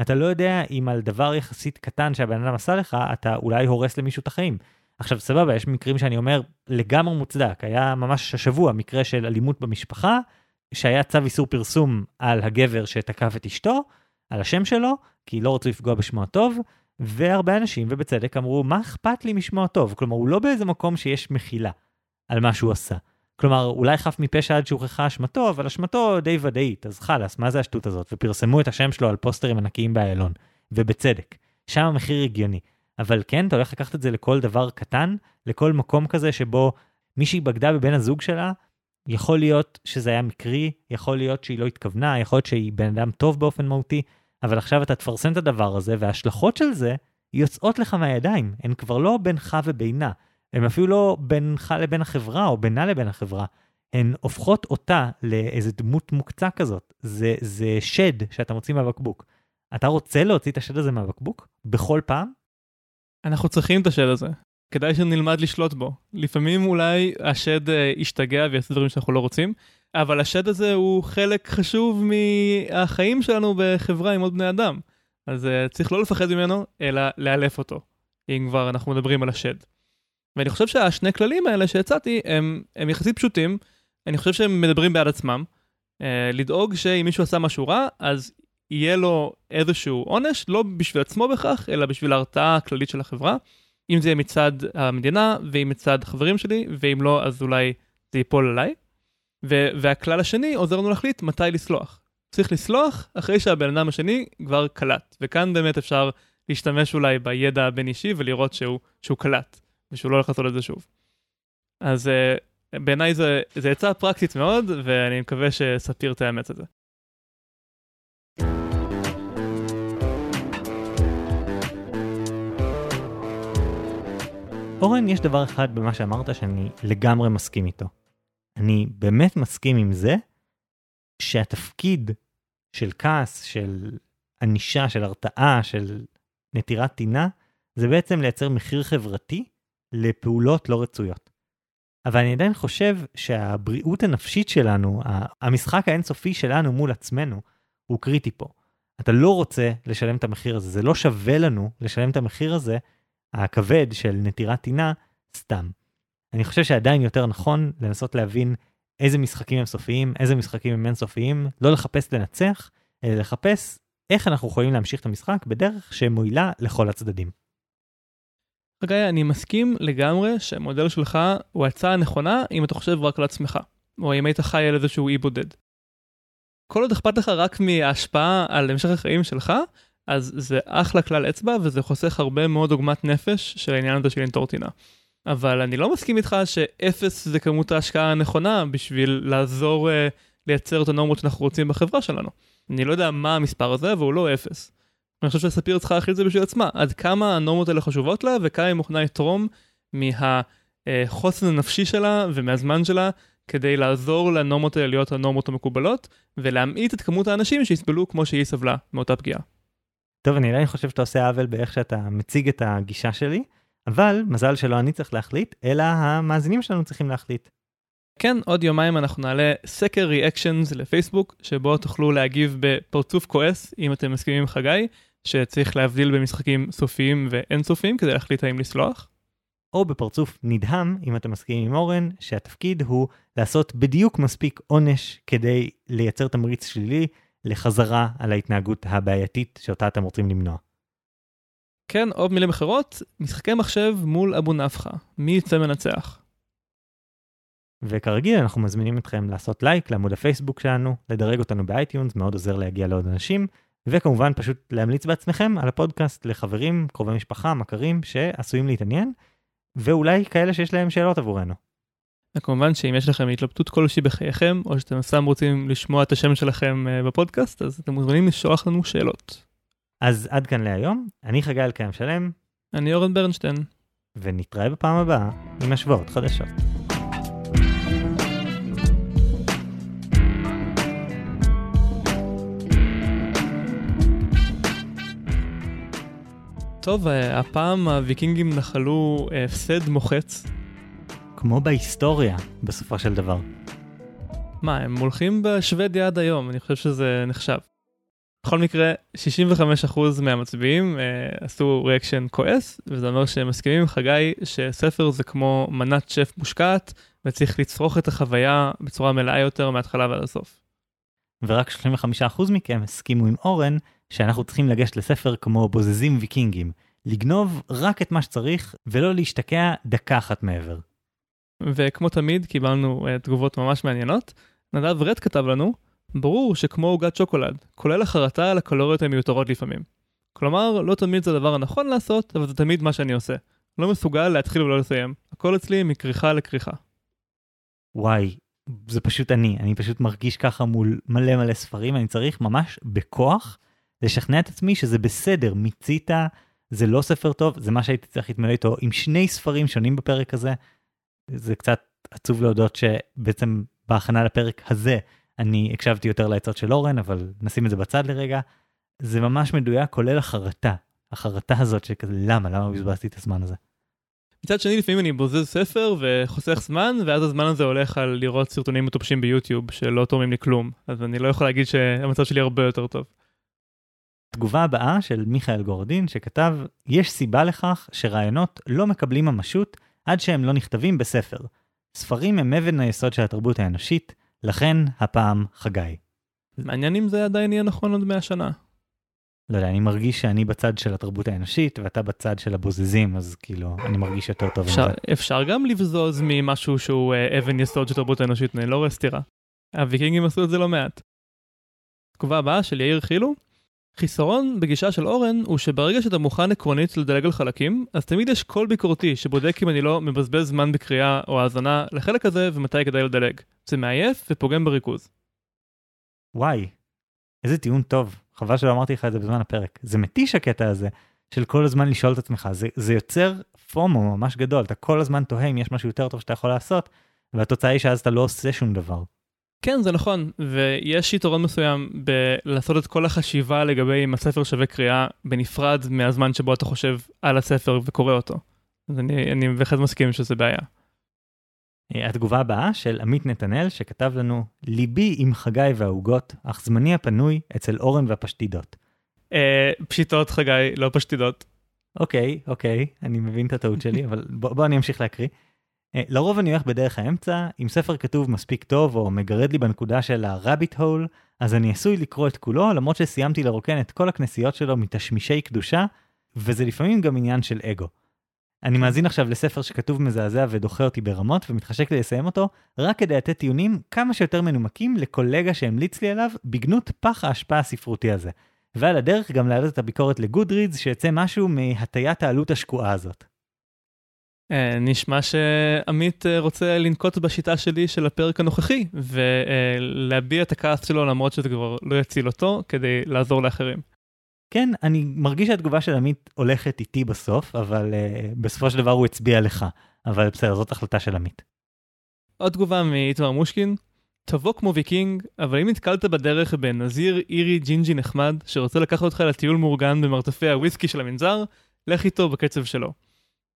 Speaker 2: אתה לא יודע אם על דבר יחסית קטן שהבן אדם עשה לך, אתה אולי הורס למישהו את החיים. עכשיו סבבה, יש מקרים שאני אומר לגמרי מוצדק. היה ממש השבוע מקרה של אלימות במשפחה, שהיה צו איסור פרסום על הגבר שתקף את אשתו, על השם שלו, כי לא רצו לפגוע בשמו הטוב, והרבה אנשים, ובצדק, אמרו, מה אכפת לי משמו הטוב? כלומר, הוא לא באיזה מקום שיש מחילה על מה שהוא עשה. כלומר, אולי חף מפשע עד שהוכחה אשמתו, אבל אשמתו די ודאית, אז חלאס, מה זה השטות הזאת? ופרסמו את השם שלו על פוסטרים ענקיים באיילון, ובצדק. שם המחיר הגיוני. אבל כן, אתה הולך לקחת את זה לכל דבר קטן, לכל מקום כזה שבו מישהי בגדה בבן הזוג שלה, יכול להיות שזה היה מקרי, יכול להיות שהיא לא התכוונה, יכול להיות שהיא בן אדם טוב באופן מהותי, אבל עכשיו אתה תפרסם את הדבר הזה, וההשלכות של זה יוצאות לך מהידיים, הן כבר לא בינך ובינה, הן אפילו לא בינך לבין החברה או בינה לבין החברה, הן הופכות אותה לאיזה דמות מוקצה כזאת. זה, זה שד שאתה מוציא מהבקבוק. אתה רוצה להוציא את השד הזה מהבקבוק? בכל פעם?
Speaker 1: אנחנו צריכים את השד הזה. כדאי שנלמד לשלוט בו. לפעמים אולי השד אה, ישתגע ויעשה דברים שאנחנו לא רוצים, אבל השד הזה הוא חלק חשוב מהחיים שלנו בחברה עם עוד בני אדם. אז uh, צריך לא לפחד ממנו, אלא לאלף אותו, אם כבר אנחנו מדברים על השד. ואני חושב שהשני כללים האלה שהצעתי הם, הם יחסית פשוטים, אני חושב שהם מדברים בעד עצמם. Uh, לדאוג שאם מישהו עשה משהו רע, אז יהיה לו איזשהו עונש, לא בשביל עצמו בכך, אלא בשביל ההרתעה הכללית של החברה. אם זה יהיה מצד המדינה, ואם מצד חברים שלי, ואם לא, אז אולי זה ייפול עליי. והכלל השני עוזר לנו להחליט מתי לסלוח. צריך לסלוח אחרי שהבן אדם השני כבר קלט, וכאן באמת אפשר להשתמש אולי בידע הבין אישי ולראות שהוא, שהוא קלט, ושהוא לא הולך לעשות את זה שוב. אז uh, בעיניי זה עצה פרקטית מאוד, ואני מקווה שספיר תאמץ את זה.
Speaker 2: אורן, יש דבר אחד במה שאמרת שאני לגמרי מסכים איתו. אני באמת מסכים עם זה שהתפקיד של כעס, של ענישה, של הרתעה, של נטירת טינה, זה בעצם לייצר מחיר חברתי לפעולות לא רצויות. אבל אני עדיין חושב שהבריאות הנפשית שלנו, המשחק האינסופי שלנו מול עצמנו, הוא קריטי פה. אתה לא רוצה לשלם את המחיר הזה, זה לא שווה לנו לשלם את המחיר הזה, הכבד של נטירת טינה, סתם. אני חושב שעדיין יותר נכון לנסות להבין איזה משחקים הם סופיים, איזה משחקים הם אינסופיים, לא לחפש לנצח, אלא לחפש איך אנחנו יכולים להמשיך את המשחק בדרך שמועילה לכל הצדדים.
Speaker 1: חגי, אני מסכים לגמרי שהמודל שלך הוא ההצעה הנכונה אם אתה חושב רק על עצמך, או אם היית חי על איזשהו אי בודד. כל עוד אכפת לך רק מההשפעה על המשך החיים שלך, אז זה אחלה כלל אצבע וזה חוסך הרבה מאוד עוגמת נפש של העניין הזה של לנטור טינה. אבל אני לא מסכים איתך שאפס זה כמות ההשקעה הנכונה בשביל לעזור uh, לייצר את הנורמות שאנחנו רוצים בחברה שלנו. אני לא יודע מה המספר הזה, והוא לא אפס. אני חושב שספיר צריכה להחליט את זה בשביל עצמה, עד כמה הנורמות האלה חשובות לה, וכמה היא מוכנה לתרום מהחוסן הנפשי שלה ומהזמן שלה, כדי לעזור לנורמות האלה להיות הנורמות המקובלות, ולהמעיט את כמות האנשים שיסבלו כמו שהיא סבלה מאותה פגיעה.
Speaker 2: טוב, אני עדיין חושב שאתה עושה עוול באיך שאתה מציג את הגישה שלי. אבל מזל שלא אני צריך להחליט, אלא המאזינים שלנו צריכים להחליט.
Speaker 1: כן, עוד יומיים אנחנו נעלה סקר ריאקשנס לפייסבוק, שבו תוכלו להגיב בפרצוף כועס, אם אתם מסכימים עם חגי, שצריך להבדיל במשחקים סופיים ואין סופיים כדי להחליט האם לסלוח.
Speaker 2: או בפרצוף נדהם, אם אתם מסכימים עם אורן, שהתפקיד הוא לעשות בדיוק מספיק עונש כדי לייצר תמריץ שלילי לחזרה על ההתנהגות הבעייתית שאותה אתם רוצים למנוע.
Speaker 1: כן, או במילים אחרות, משחקי מחשב מול אבו נפחא, מי יצא מנצח?
Speaker 2: וכרגיל אנחנו מזמינים אתכם לעשות לייק לעמוד הפייסבוק שלנו, לדרג אותנו ב iTunes, מאוד עוזר להגיע לעוד אנשים, וכמובן פשוט להמליץ בעצמכם על הפודקאסט לחברים, קרובי משפחה, מכרים שעשויים להתעניין, ואולי כאלה שיש להם שאלות עבורנו.
Speaker 1: וכמובן שאם יש לכם התלבטות כלשהי בחייכם, או שאתם סתם רוצים לשמוע את השם שלכם אה, בפודקאסט, אז אתם מוזמנים לשלוח לנו שאלות.
Speaker 2: אז עד כאן להיום, אני חגי אלקיים שלם,
Speaker 1: אני אורן ברנשטיין.
Speaker 2: ונתראה בפעם הבאה עם השוואות חדשות.
Speaker 1: טוב, אה, הפעם הוויקינגים נחלו אה, הפסד מוחץ.
Speaker 2: כמו בהיסטוריה, בסופו של דבר.
Speaker 1: מה, הם הולכים בשוודיה עד היום, אני חושב שזה נחשב. בכל מקרה, 65% מהמצביעים אה, עשו ריאקשן כועס, וזה אומר שהם מסכימים עם חגי שספר זה כמו מנת שף מושקעת, וצריך לצרוך את החוויה בצורה מלאה יותר מההתחלה ועד הסוף.
Speaker 2: ורק 35% מכם הסכימו עם אורן שאנחנו צריכים לגשת לספר כמו בוזזים ויקינגים, לגנוב רק את מה שצריך ולא להשתקע דקה אחת מעבר.
Speaker 1: וכמו תמיד קיבלנו uh, תגובות ממש מעניינות. נדב רד כתב לנו, ברור שכמו עוגת שוקולד, כולל החרטה על הקלוריות המיותרות לפעמים. כלומר, לא תמיד זה הדבר הנכון לעשות, אבל זה תמיד מה שאני עושה. לא מסוגל להתחיל ולא לסיים. הכל אצלי מכריכה לכריכה.
Speaker 2: וואי, זה פשוט אני, אני פשוט מרגיש ככה מול מלא מלא ספרים, אני צריך ממש בכוח לשכנע את עצמי שזה בסדר, מיצית, זה לא ספר טוב, זה מה שהייתי צריך להתמלא איתו עם שני ספרים שונים בפרק הזה. זה קצת עצוב להודות שבעצם בהכנה לפרק הזה אני הקשבתי יותר לעצות של אורן, אבל נשים את זה בצד לרגע. זה ממש מדויק, כולל החרטה. החרטה הזאת שכזה, למה? למה בזבזתי את הזמן הזה?
Speaker 1: מצד שני, לפעמים אני בוזז ספר וחוסך זמן, ואז הזמן הזה הולך על לראות סרטונים מטופשים ביוטיוב שלא תורמים לי כלום. אז אני לא יכול להגיד שהמצב שלי הרבה יותר טוב.
Speaker 2: תגובה הבאה של מיכאל גורדין שכתב, יש סיבה לכך שרעיונות לא מקבלים ממשות עד שהם לא נכתבים בספר. ספרים הם אבן היסוד של התרבות האנושית, לכן הפעם חגי.
Speaker 1: מעניין אם זה עדיין יהיה נכון עוד 100 שנה.
Speaker 2: לא יודע, אני מרגיש שאני בצד של התרבות האנושית ואתה בצד של הבוזזים, אז כאילו, אני מרגיש יותר טוב
Speaker 1: אפשר,
Speaker 2: עם זה.
Speaker 1: אפשר גם לבזוז ממשהו שהוא uh, אבן יסוד של תרבות האנושית, אני לא רואה סתירה. הוויקינגים עשו את זה לא מעט. תגובה הבאה של יאיר חילו, חיסרון בגישה של אורן הוא שברגע שאתה מוכן עקרונית לדלג על חלקים, אז תמיד יש קול ביקורתי שבודק אם אני לא מבזבז זמן בקריאה או האזנה לחלק הזה ומתי כדאי לדלג. זה מעייף ופוגם בריכוז.
Speaker 2: וואי, איזה טיעון טוב, חבל שלא אמרתי לך את זה בזמן הפרק. זה מתיש הקטע הזה של כל הזמן לשאול את עצמך, זה, זה יוצר פומו ממש גדול, אתה כל הזמן תוהה אם יש משהו יותר טוב שאתה יכול לעשות, והתוצאה היא שאז אתה לא עושה שום דבר.
Speaker 1: כן, זה נכון, ויש יתרון מסוים בלעשות את כל החשיבה לגבי אם הספר שווה קריאה בנפרד מהזמן שבו אתה חושב על הספר וקורא אותו. אז אני, אני בהחלט מסכים שזה בעיה.
Speaker 2: אה, התגובה הבאה של עמית נתנאל שכתב לנו, ליבי עם חגי והעוגות, אך זמני הפנוי אצל אורן והפשטידות.
Speaker 1: אה, פשיטות חגי, לא פשטידות.
Speaker 2: אוקיי, אוקיי, אני מבין את הטעות שלי, אבל בוא, בוא אני אמשיך להקריא. אה, לרוב אני הולך בדרך האמצע, אם ספר כתוב מספיק טוב או מגרד לי בנקודה של ה-rabbit hole, אז אני עשוי לקרוא את כולו, למרות שסיימתי לרוקן את כל הכנסיות שלו מתשמישי קדושה, וזה לפעמים גם עניין של אגו. אני מאזין עכשיו לספר שכתוב מזעזע ודוחה אותי ברמות, ומתחשק לי לסיים אותו, רק כדי לתת טיעונים כמה שיותר מנומקים לקולגה שהמליץ לי עליו, בגנות פח האשפה הספרותי הזה. ועל הדרך גם להעלות את הביקורת לגודרידס, שיצא משהו מהטיית העלות השקועה הזאת.
Speaker 1: אה, נשמע שעמית אה, רוצה לנקוט בשיטה שלי של הפרק הנוכחי, ולהביע את הכעס שלו למרות שזה כבר לא יציל אותו, כדי לעזור לאחרים.
Speaker 2: כן, אני מרגיש שהתגובה של עמית הולכת איתי בסוף, אבל אה, בסופו של דבר הוא הצביע לך. אבל בסדר, זאת החלטה של עמית.
Speaker 1: עוד תגובה מאיתמר מושקין, תבוא כמו ויקינג, אבל אם נתקלת בדרך בנזיר אירי ג'ינג'י נחמד, שרוצה לקחת אותך לטיול מאורגן במרתפי הוויסקי של המנזר, לך איתו בקצב שלו.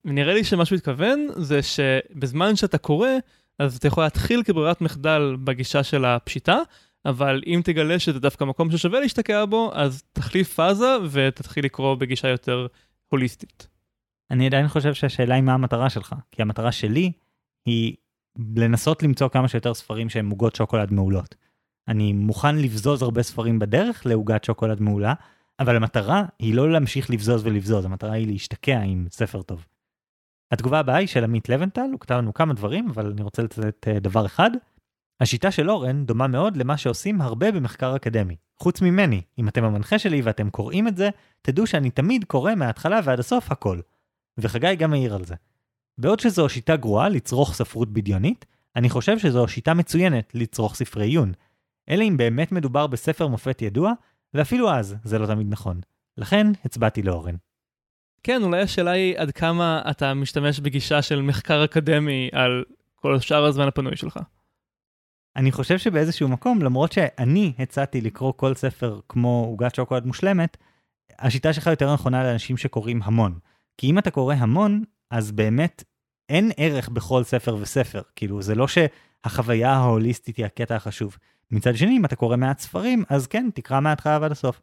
Speaker 1: ונראה לי שמה שהוא התכוון זה שבזמן שאתה קורא, אז אתה יכול להתחיל כברירת מחדל בגישה של הפשיטה, אבל אם תגלה שזה דווקא מקום ששווה להשתקע בו, אז תחליף פאזה ותתחיל לקרוא בגישה יותר הוליסטית.
Speaker 2: אני עדיין חושב שהשאלה היא מה המטרה שלך, כי המטרה שלי היא לנסות למצוא כמה שיותר ספרים שהם עוגות שוקולד מעולות. אני מוכן לבזוז הרבה ספרים בדרך לעוגת שוקולד מעולה, אבל המטרה היא לא להמשיך לבזוז ולבזוז, המטרה היא להשתקע עם ספר טוב. התגובה הבאה היא של עמית לבנטל, הוא כתב לנו כמה דברים, אבל אני רוצה לצטט אה, דבר אחד. השיטה של אורן דומה מאוד למה שעושים הרבה במחקר אקדמי. חוץ ממני, אם אתם המנחה שלי ואתם קוראים את זה, תדעו שאני תמיד קורא מההתחלה ועד הסוף הכל. וחגי גם מעיר על זה. בעוד שזו שיטה גרועה לצרוך ספרות בדיונית, אני חושב שזו שיטה מצוינת לצרוך ספרי עיון. אלא אם באמת מדובר בספר מופת ידוע, ואפילו אז זה לא תמיד נכון. לכן הצבעתי לאורן.
Speaker 1: כן, אולי השאלה היא עד כמה אתה משתמש בגישה של מחקר אקדמי על כל שאר הזמן הפנוי שלך.
Speaker 2: אני חושב שבאיזשהו מקום, למרות שאני הצעתי לקרוא כל ספר כמו עוגת שוקולד מושלמת, השיטה שלך יותר נכונה לאנשים שקוראים המון. כי אם אתה קורא המון, אז באמת אין ערך בכל ספר וספר. כאילו, זה לא שהחוויה ההוליסטית היא הקטע החשוב. מצד שני, אם אתה קורא מעט ספרים, אז כן, תקרא מההתחלה ועד הסוף.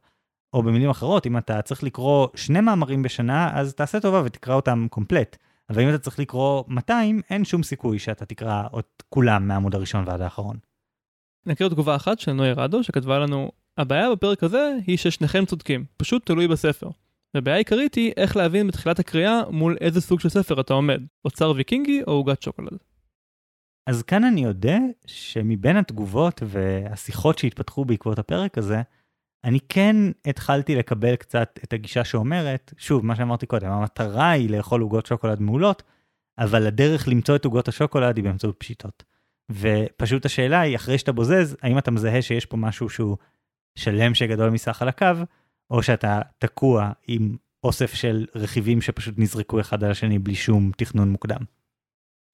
Speaker 2: או במילים אחרות, אם אתה צריך לקרוא שני מאמרים בשנה, אז תעשה טובה ותקרא אותם קומפלט. אבל אם אתה צריך לקרוא 200, אין שום סיכוי שאתה תקרא את כולם מהעמוד הראשון ועד האחרון.
Speaker 1: נכיר תגובה אחת של נוי רדו שכתבה לנו, הבעיה בפרק הזה היא ששניכם צודקים, פשוט תלוי בספר. והבעיה העיקרית היא איך להבין בתחילת הקריאה מול איזה סוג של ספר אתה עומד, אוצר ויקינגי או עוגת שוקולד.
Speaker 2: אז כאן אני יודע שמבין התגובות והשיחות שהתפתחו בעקבות הפרק הזה, אני כן התחלתי לקבל קצת את הגישה שאומרת, שוב, מה שאמרתי קודם, המטרה היא לאכול עוגות שוקולד מעולות, אבל הדרך למצוא את עוגות השוקולד היא באמצעות פשיטות. ופשוט השאלה היא, אחרי שאתה בוזז, האם אתה מזהה שיש פה משהו שהוא שלם שגדול מסך על הקו, או שאתה תקוע עם אוסף של רכיבים שפשוט נזרקו אחד על השני בלי שום תכנון מוקדם.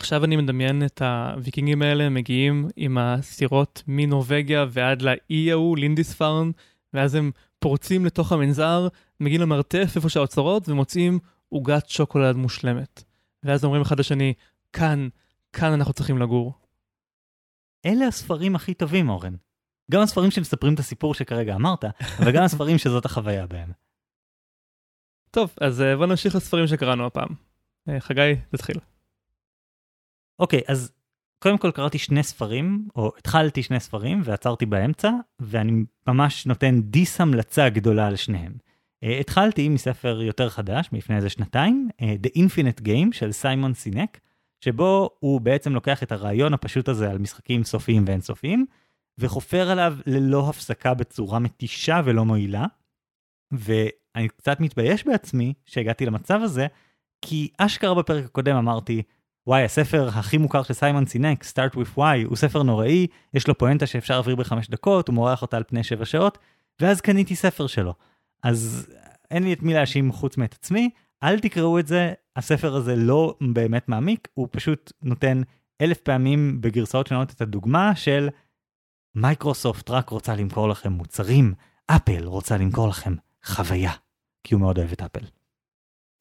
Speaker 1: עכשיו אני מדמיין את הוויקינגים האלה מגיעים עם הסירות מנורבגיה ועד לאי ההוא, לינדיספארן, ואז הם פורצים לתוך המנזר, מגיעים למרתף איפה שהאוצרות ומוצאים עוגת שוקולד מושלמת. ואז אומרים אחד לשני, כאן, כאן אנחנו צריכים לגור.
Speaker 2: אלה הספרים הכי טובים, אורן. גם הספרים שמספרים את הסיפור שכרגע אמרת, אבל גם הספרים שזאת החוויה בהם.
Speaker 1: טוב, אז אה, בוא נמשיך לספרים שקראנו הפעם. אה, חגי, תתחיל.
Speaker 2: אוקיי, אז קודם כל קראתי שני ספרים, או התחלתי שני ספרים ועצרתי באמצע, ואני ממש נותן דיס המלצה גדולה על שניהם. Uh, התחלתי מספר יותר חדש, מלפני איזה שנתיים, uh, The Infinite Game של סיימון סינק, שבו הוא בעצם לוקח את הרעיון הפשוט הזה על משחקים סופיים ואינסופיים, וחופר עליו ללא הפסקה בצורה מתישה ולא מועילה. ואני קצת מתבייש בעצמי שהגעתי למצב הזה, כי אשכרה בפרק הקודם אמרתי, וואי, הספר הכי מוכר של סיימון סינק, Start with Why, הוא ספר נוראי, יש לו פואנטה שאפשר להעביר בחמש דקות, הוא מורח אותה על פני שבע שעות, ואז קניתי ספר שלו. אז אין לי את מי להאשים חוץ מאת עצמי, אל תקראו את זה, הספר הזה לא באמת מעמיק, הוא פשוט נותן אלף פעמים בגרסאות שונות את הדוגמה של מייקרוסופט רק רוצה למכור לכם מוצרים, אפל רוצה למכור לכם חוויה, כי הוא מאוד אוהב את אפל.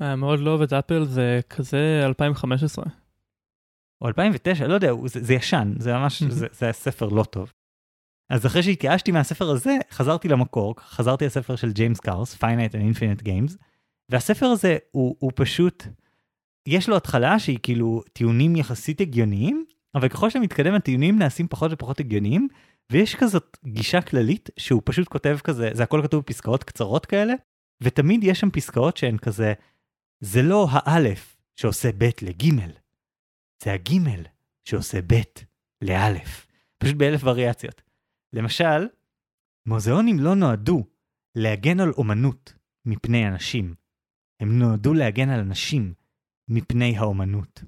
Speaker 1: אה, מאוד לא אוהב את אפל זה כזה 2015.
Speaker 2: או 2009, לא יודע, זה, זה ישן, זה ממש, זה, זה ספר לא טוב. אז אחרי שהתייאשתי מהספר הזה, חזרתי למקור, חזרתי לספר של ג'יימס קארס, Finite and Infinite Games, והספר הזה הוא, הוא פשוט, יש לו התחלה שהיא כאילו טיעונים יחסית הגיוניים, אבל ככל שמתקדם הטיעונים נעשים פחות ופחות הגיוניים, ויש כזאת גישה כללית שהוא פשוט כותב כזה, זה הכל כתוב בפסקאות קצרות כאלה, ותמיד יש שם פסקאות שהן כזה, זה לא האלף שעושה ב' לגימל, זה הגימל שעושה ב' לאלף. פשוט באלף וריאציות. למשל, מוזיאונים לא נועדו להגן על אומנות מפני אנשים. הם נועדו להגן על אנשים מפני האומנות.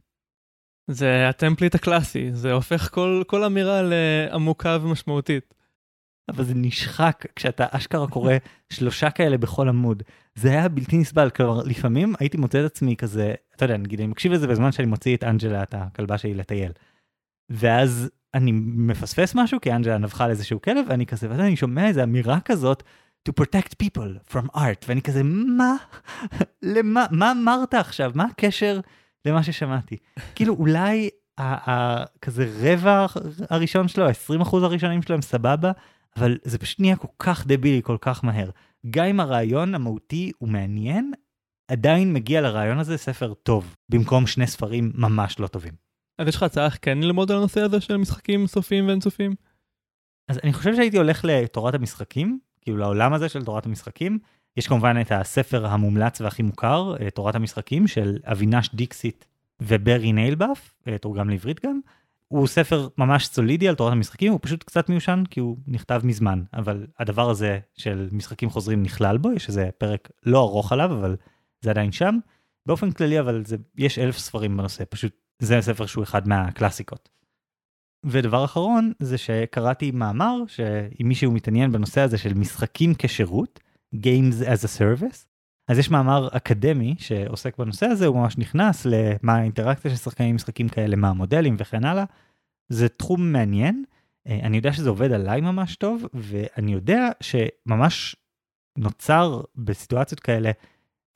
Speaker 1: זה הטמפליט הקלאסי, זה הופך כל, כל אמירה לעמוקה ומשמעותית.
Speaker 2: אבל זה נשחק כשאתה אשכרה קורא שלושה כאלה בכל עמוד. זה היה בלתי נסבל, כלומר לפעמים הייתי מוצא את עצמי כזה, אתה יודע, נגיד אני מקשיב לזה בזמן שאני מוציא את אנג'לה, את הכלבה שלי לטייל. ואז אני מפספס משהו כי אנג'לה נבחה על איזשהו כלב ואני כזה, ואז אני שומע איזה אמירה כזאת, to protect people from art, ואני כזה, מה? [LAUGHS] למה? מה אמרת עכשיו? מה הקשר למה ששמעתי? [LAUGHS] כאילו אולי כזה רבע הראשון שלו, ה-20% הראשונים שלו הם סבבה, אבל זה פשוט נהיה כל כך דבילי כל כך מהר. גם אם הרעיון המהותי הוא מעניין, עדיין מגיע לרעיון הזה ספר טוב, במקום שני ספרים ממש לא טובים.
Speaker 1: אז יש לך הצעה איך כן ללמוד על הנושא הזה של משחקים סופיים ואינסופיים?
Speaker 2: אז אני חושב שהייתי הולך לתורת המשחקים, כאילו לעולם הזה של תורת המשחקים. יש כמובן את הספר המומלץ והכי מוכר, תורת המשחקים, של אבינש דיקסיט וברי ניילבאף, תורגם לעברית גם. הוא ספר ממש סולידי על תורת המשחקים, הוא פשוט קצת מיושן כי הוא נכתב מזמן, אבל הדבר הזה של משחקים חוזרים נכלל בו, יש איזה פרק לא ארוך עליו, אבל זה עדיין שם. באופן כללי, אבל זה, יש אלף ספרים בנושא, פשוט זה ספר שהוא אחד מהקלאסיקות. ודבר אחרון זה שקראתי מאמר שאם מישהו מתעניין בנושא הזה של משחקים כשירות, Games as a Service, אז יש מאמר אקדמי שעוסק בנושא הזה, הוא ממש נכנס למה האינטראקציה של שחקנים עם משחקים כאלה, מה המודלים וכן הלאה. זה תחום מעניין, אה, אני יודע שזה עובד עליי ממש טוב, ואני יודע שממש נוצר בסיטואציות כאלה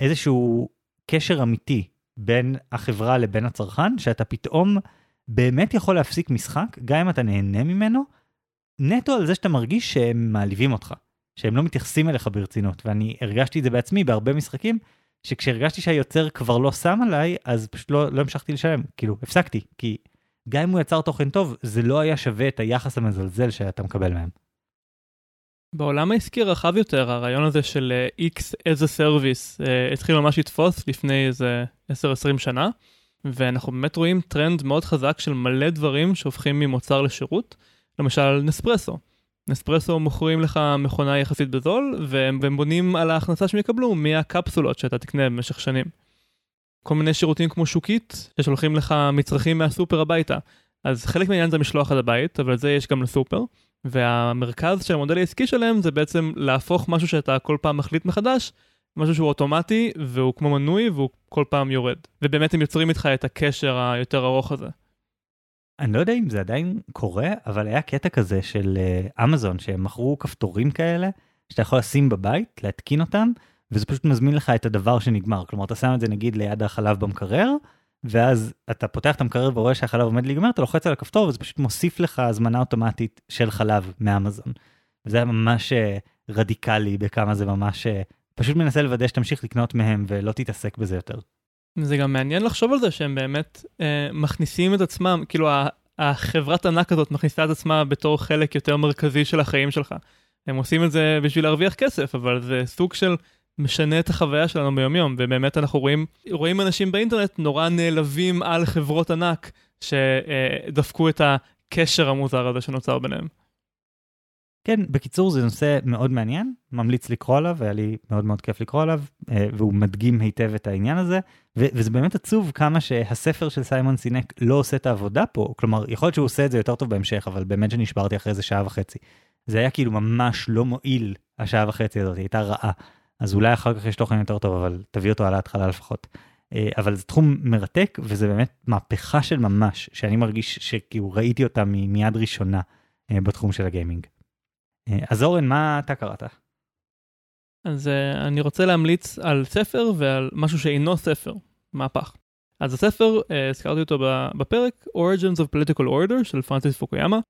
Speaker 2: איזשהו קשר אמיתי בין החברה לבין הצרכן, שאתה פתאום באמת יכול להפסיק משחק, גם אם אתה נהנה ממנו, נטו על זה שאתה מרגיש שהם מעליבים אותך. שהם לא מתייחסים אליך ברצינות, ואני הרגשתי את זה בעצמי בהרבה משחקים, שכשהרגשתי שהיוצר כבר לא שם עליי, אז פשוט לא, לא המשכתי לשלם, כאילו, הפסקתי, כי גם אם הוא יצר תוכן טוב, זה לא היה שווה את היחס המזלזל שאתה מקבל מהם.
Speaker 1: בעולם העסקי הרחב יותר, הרעיון הזה של uh, X as a service uh, התחיל ממש לתפוס לפני איזה 10-20 שנה, ואנחנו באמת רואים טרנד מאוד חזק של מלא דברים שהופכים ממוצר לשירות, למשל נספרסו. נספרסו מוכרים לך מכונה יחסית בזול, והם, והם בונים על ההכנסה שהם יקבלו מהקפסולות שאתה תקנה במשך שנים. כל מיני שירותים כמו שוקית, ששולחים לך מצרכים מהסופר הביתה. אז חלק מהעניין זה משלוח עד הבית, אבל זה יש גם לסופר. והמרכז של המודל העסקי שלהם זה בעצם להפוך משהו שאתה כל פעם מחליט מחדש, משהו שהוא אוטומטי והוא כמו מנוי והוא כל פעם יורד. ובאמת הם יוצרים איתך את הקשר היותר ארוך הזה.
Speaker 2: אני לא יודע אם זה עדיין קורה, אבל היה קטע כזה של אמזון, uh, שהם מכרו כפתורים כאלה, שאתה יכול לשים בבית, להתקין אותם, וזה פשוט מזמין לך את הדבר שנגמר. כלומר, אתה שם את זה נגיד ליד החלב במקרר, ואז אתה פותח את המקרר ורואה שהחלב עומד להיגמר, אתה לוחץ על הכפתור וזה פשוט מוסיף לך הזמנה אוטומטית של חלב מאמזון. וזה היה ממש uh, רדיקלי בכמה זה ממש, uh, פשוט מנסה לוודא שתמשיך לקנות מהם ולא תתעסק בזה יותר.
Speaker 1: זה גם מעניין לחשוב על זה שהם באמת אה, מכניסים את עצמם, כאילו החברת ענק הזאת מכניסה את עצמה בתור חלק יותר מרכזי של החיים שלך. הם עושים את זה בשביל להרוויח כסף, אבל זה סוג של משנה את החוויה שלנו ביומיום, ובאמת אנחנו רואים, רואים אנשים באינטרנט נורא נעלבים על חברות ענק שדפקו את הקשר המוזר הזה שנוצר ביניהם.
Speaker 2: כן, בקיצור זה נושא מאוד מעניין, ממליץ לקרוא עליו, והיה לי מאוד מאוד כיף לקרוא עליו, אה, והוא מדגים היטב את העניין הזה, ו- וזה באמת עצוב כמה שהספר של סיימון סינק לא עושה את העבודה פה, כלומר, יכול להיות שהוא עושה את זה יותר טוב בהמשך, אבל באמת שנשברתי אחרי איזה שעה וחצי. זה היה כאילו ממש לא מועיל, השעה וחצי הזאת, היא הייתה רעה. אז אולי אחר כך יש תוכן יותר טוב, אבל תביא אותו על ההתחלה לפחות. אה, אבל זה תחום מרתק, וזה באמת מהפכה של ממש, שאני מרגיש שכאילו ראיתי אותה מיד ראשונה אה, בתחום של הגיימינג. אה, אז אורן, מה אתה קראת?
Speaker 1: אז uh, אני רוצה להמליץ על ספר ועל משהו שאינו ספר, מהפך. אז הספר, uh, הזכרתי אותו בפרק, Origins of Political Order של פרנסיס פוקויאמה.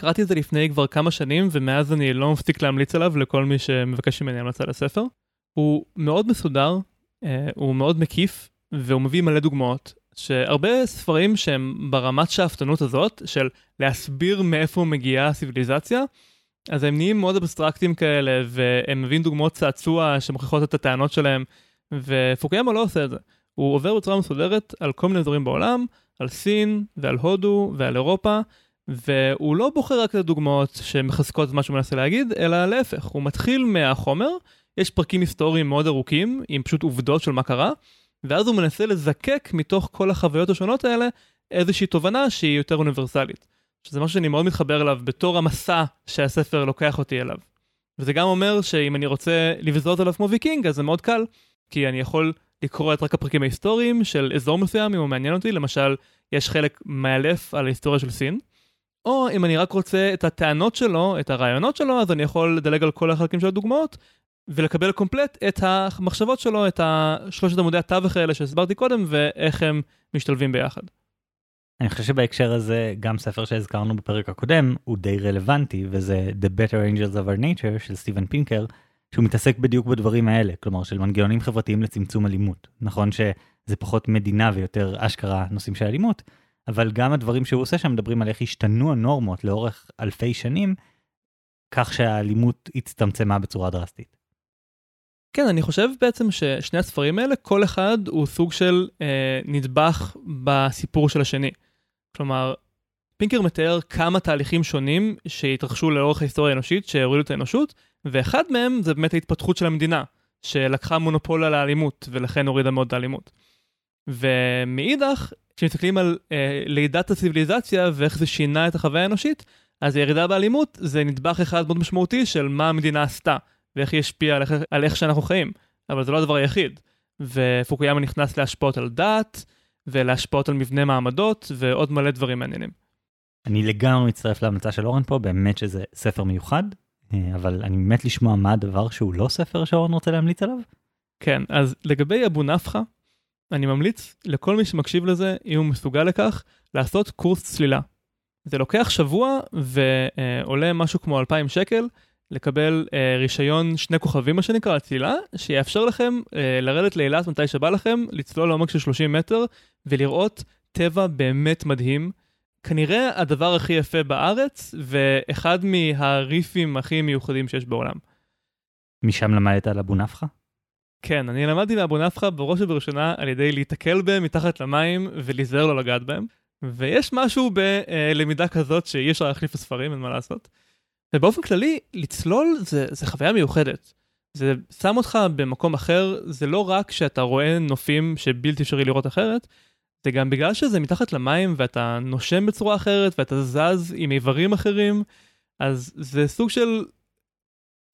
Speaker 1: קראתי את זה לפני כבר כמה שנים, ומאז אני לא מפסיק להמליץ עליו לכל מי שמבקש ממני המלצה לספר. הוא מאוד מסודר, uh, הוא מאוד מקיף, והוא מביא מלא דוגמאות. שהרבה ספרים שהם ברמת שאפתנות הזאת, של להסביר מאיפה מגיעה הסיביליזציה, אז הם נהיים מאוד אבסטרקטיים כאלה, והם מביאים דוגמאות צעצוע שמוכיחות את הטענות שלהם, ופוקיאמה לא עושה את זה. הוא עובר בצורה מסודרת על כל מיני דברים בעולם, על סין ועל הודו ועל אירופה, והוא לא בוחר רק את הדוגמאות שמחזקות את מה שהוא מנסה להגיד, אלא להפך, הוא מתחיל מהחומר, יש פרקים היסטוריים מאוד ארוכים, עם פשוט עובדות של מה קרה, ואז הוא מנסה לזקק מתוך כל החוויות השונות האלה איזושהי תובנה שהיא יותר אוניברסלית. שזה משהו שאני מאוד מתחבר אליו בתור המסע שהספר לוקח אותי אליו. וזה גם אומר שאם אני רוצה לבזות עליו כמו ויקינג, אז זה מאוד קל, כי אני יכול לקרוא את רק הפרקים ההיסטוריים של אזור מסוים, אם הוא מעניין אותי, למשל, יש חלק מאלף על ההיסטוריה של סין, או אם אני רק רוצה את הטענות שלו, את הרעיונות שלו, אז אני יכול לדלג על כל החלקים של הדוגמאות, ולקבל קומפלט את המחשבות שלו, את שלושת עמודי התווך האלה שהסברתי קודם, ואיך הם משתלבים ביחד.
Speaker 2: אני חושב שבהקשר הזה גם ספר שהזכרנו בפרק הקודם הוא די רלוונטי וזה The Better Angels of Our Nature של סטיבן פינקר שהוא מתעסק בדיוק בדברים האלה כלומר של מנגנונים חברתיים לצמצום אלימות נכון שזה פחות מדינה ויותר אשכרה נושאים של אלימות אבל גם הדברים שהוא עושה שם מדברים על איך השתנו הנורמות לאורך אלפי שנים כך שהאלימות הצטמצמה בצורה דרסטית.
Speaker 1: כן, אני חושב בעצם ששני הספרים האלה, כל אחד הוא סוג של אה, נדבך בסיפור של השני. כלומר, פינקר מתאר כמה תהליכים שונים שהתרחשו לאורך ההיסטוריה האנושית שהורידו את האנושות, ואחד מהם זה באמת ההתפתחות של המדינה, שלקחה מונופול על האלימות, ולכן הורידה מאוד את האלימות. ומאידך, כשמסתכלים על אה, לידת הציוויליזציה ואיך זה שינה את החוויה האנושית, אז הירידה באלימות זה נדבך אחד מאוד משמעותי של מה המדינה עשתה, ואיך היא השפיעה על, על איך שאנחנו חיים. אבל זה לא הדבר היחיד. ופוקויאמה נכנס להשפעות על דת, ולהשפעות על מבנה מעמדות, ועוד מלא דברים מעניינים.
Speaker 2: אני לגמרי מצטרף להמלצה של אורן פה, באמת שזה ספר מיוחד, אה, אבל אני מת לשמוע מה הדבר שהוא לא ספר שאורן רוצה להמליץ עליו.
Speaker 1: כן, אז לגבי אבו נפחא, אני ממליץ לכל מי שמקשיב לזה, אם הוא מסוגל לכך, לעשות קורס צלילה. זה לוקח שבוע ועולה משהו כמו 2,000 שקל, לקבל אה, רישיון שני כוכבים, מה שנקרא, הצלילה, שיאפשר לכם אה, לרדת לאילת מתי שבא לכם, לצלול לעומק של 30 מטר ולראות טבע באמת מדהים. כנראה הדבר הכי יפה בארץ, ואחד מהריפים הכי מיוחדים שיש בעולם.
Speaker 2: משם למדת על אבו נפחא?
Speaker 1: כן, אני למדתי מאבו נפחא בראש ובראשונה על ידי להיתקל בהם מתחת למים ולהיזהר לא לגעת בהם. ויש משהו בלמידה כזאת שאי אפשר להחליף הספרים, אין מה לעשות. ובאופן כללי, לצלול זה, זה חוויה מיוחדת. זה שם אותך במקום אחר, זה לא רק שאתה רואה נופים שבלתי אפשרי לראות אחרת, זה גם בגלל שזה מתחת למים ואתה נושם בצורה אחרת ואתה זז עם איברים אחרים, אז זה סוג של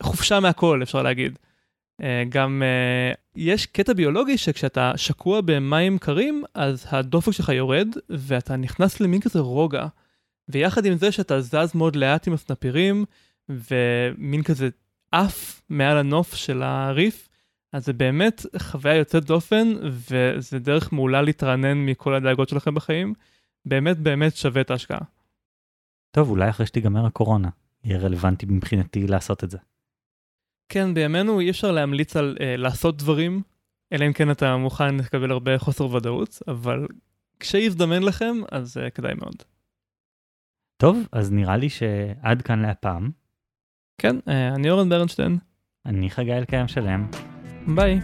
Speaker 1: חופשה מהכל, אפשר להגיד. אה, גם אה, יש קטע ביולוגי שכשאתה שקוע במים קרים, אז הדופק שלך יורד ואתה נכנס למין כזה רוגע. ויחד עם זה שאתה זז מאוד לאט עם הסנפירים, ומין כזה עף מעל הנוף של הריף, אז זה באמת חוויה יוצאת דופן, וזה דרך מעולה להתרענן מכל הדאגות שלכם בחיים. באמת באמת שווה את ההשקעה.
Speaker 2: טוב, אולי אחרי שתיגמר הקורונה, יהיה רלוונטי מבחינתי לעשות את זה.
Speaker 1: כן, בימינו אי אפשר להמליץ על אה, לעשות דברים, אלא אם כן אתה מוכן לקבל הרבה חוסר ודאות, אבל כשיזדמן לכם, אז אה, כדאי מאוד.
Speaker 2: טוב, אז נראה לי שעד כאן להפעם.
Speaker 1: כן, אה, אני אורן ברנשטיין.
Speaker 2: אני חגי אלקיים שלם.
Speaker 1: ביי.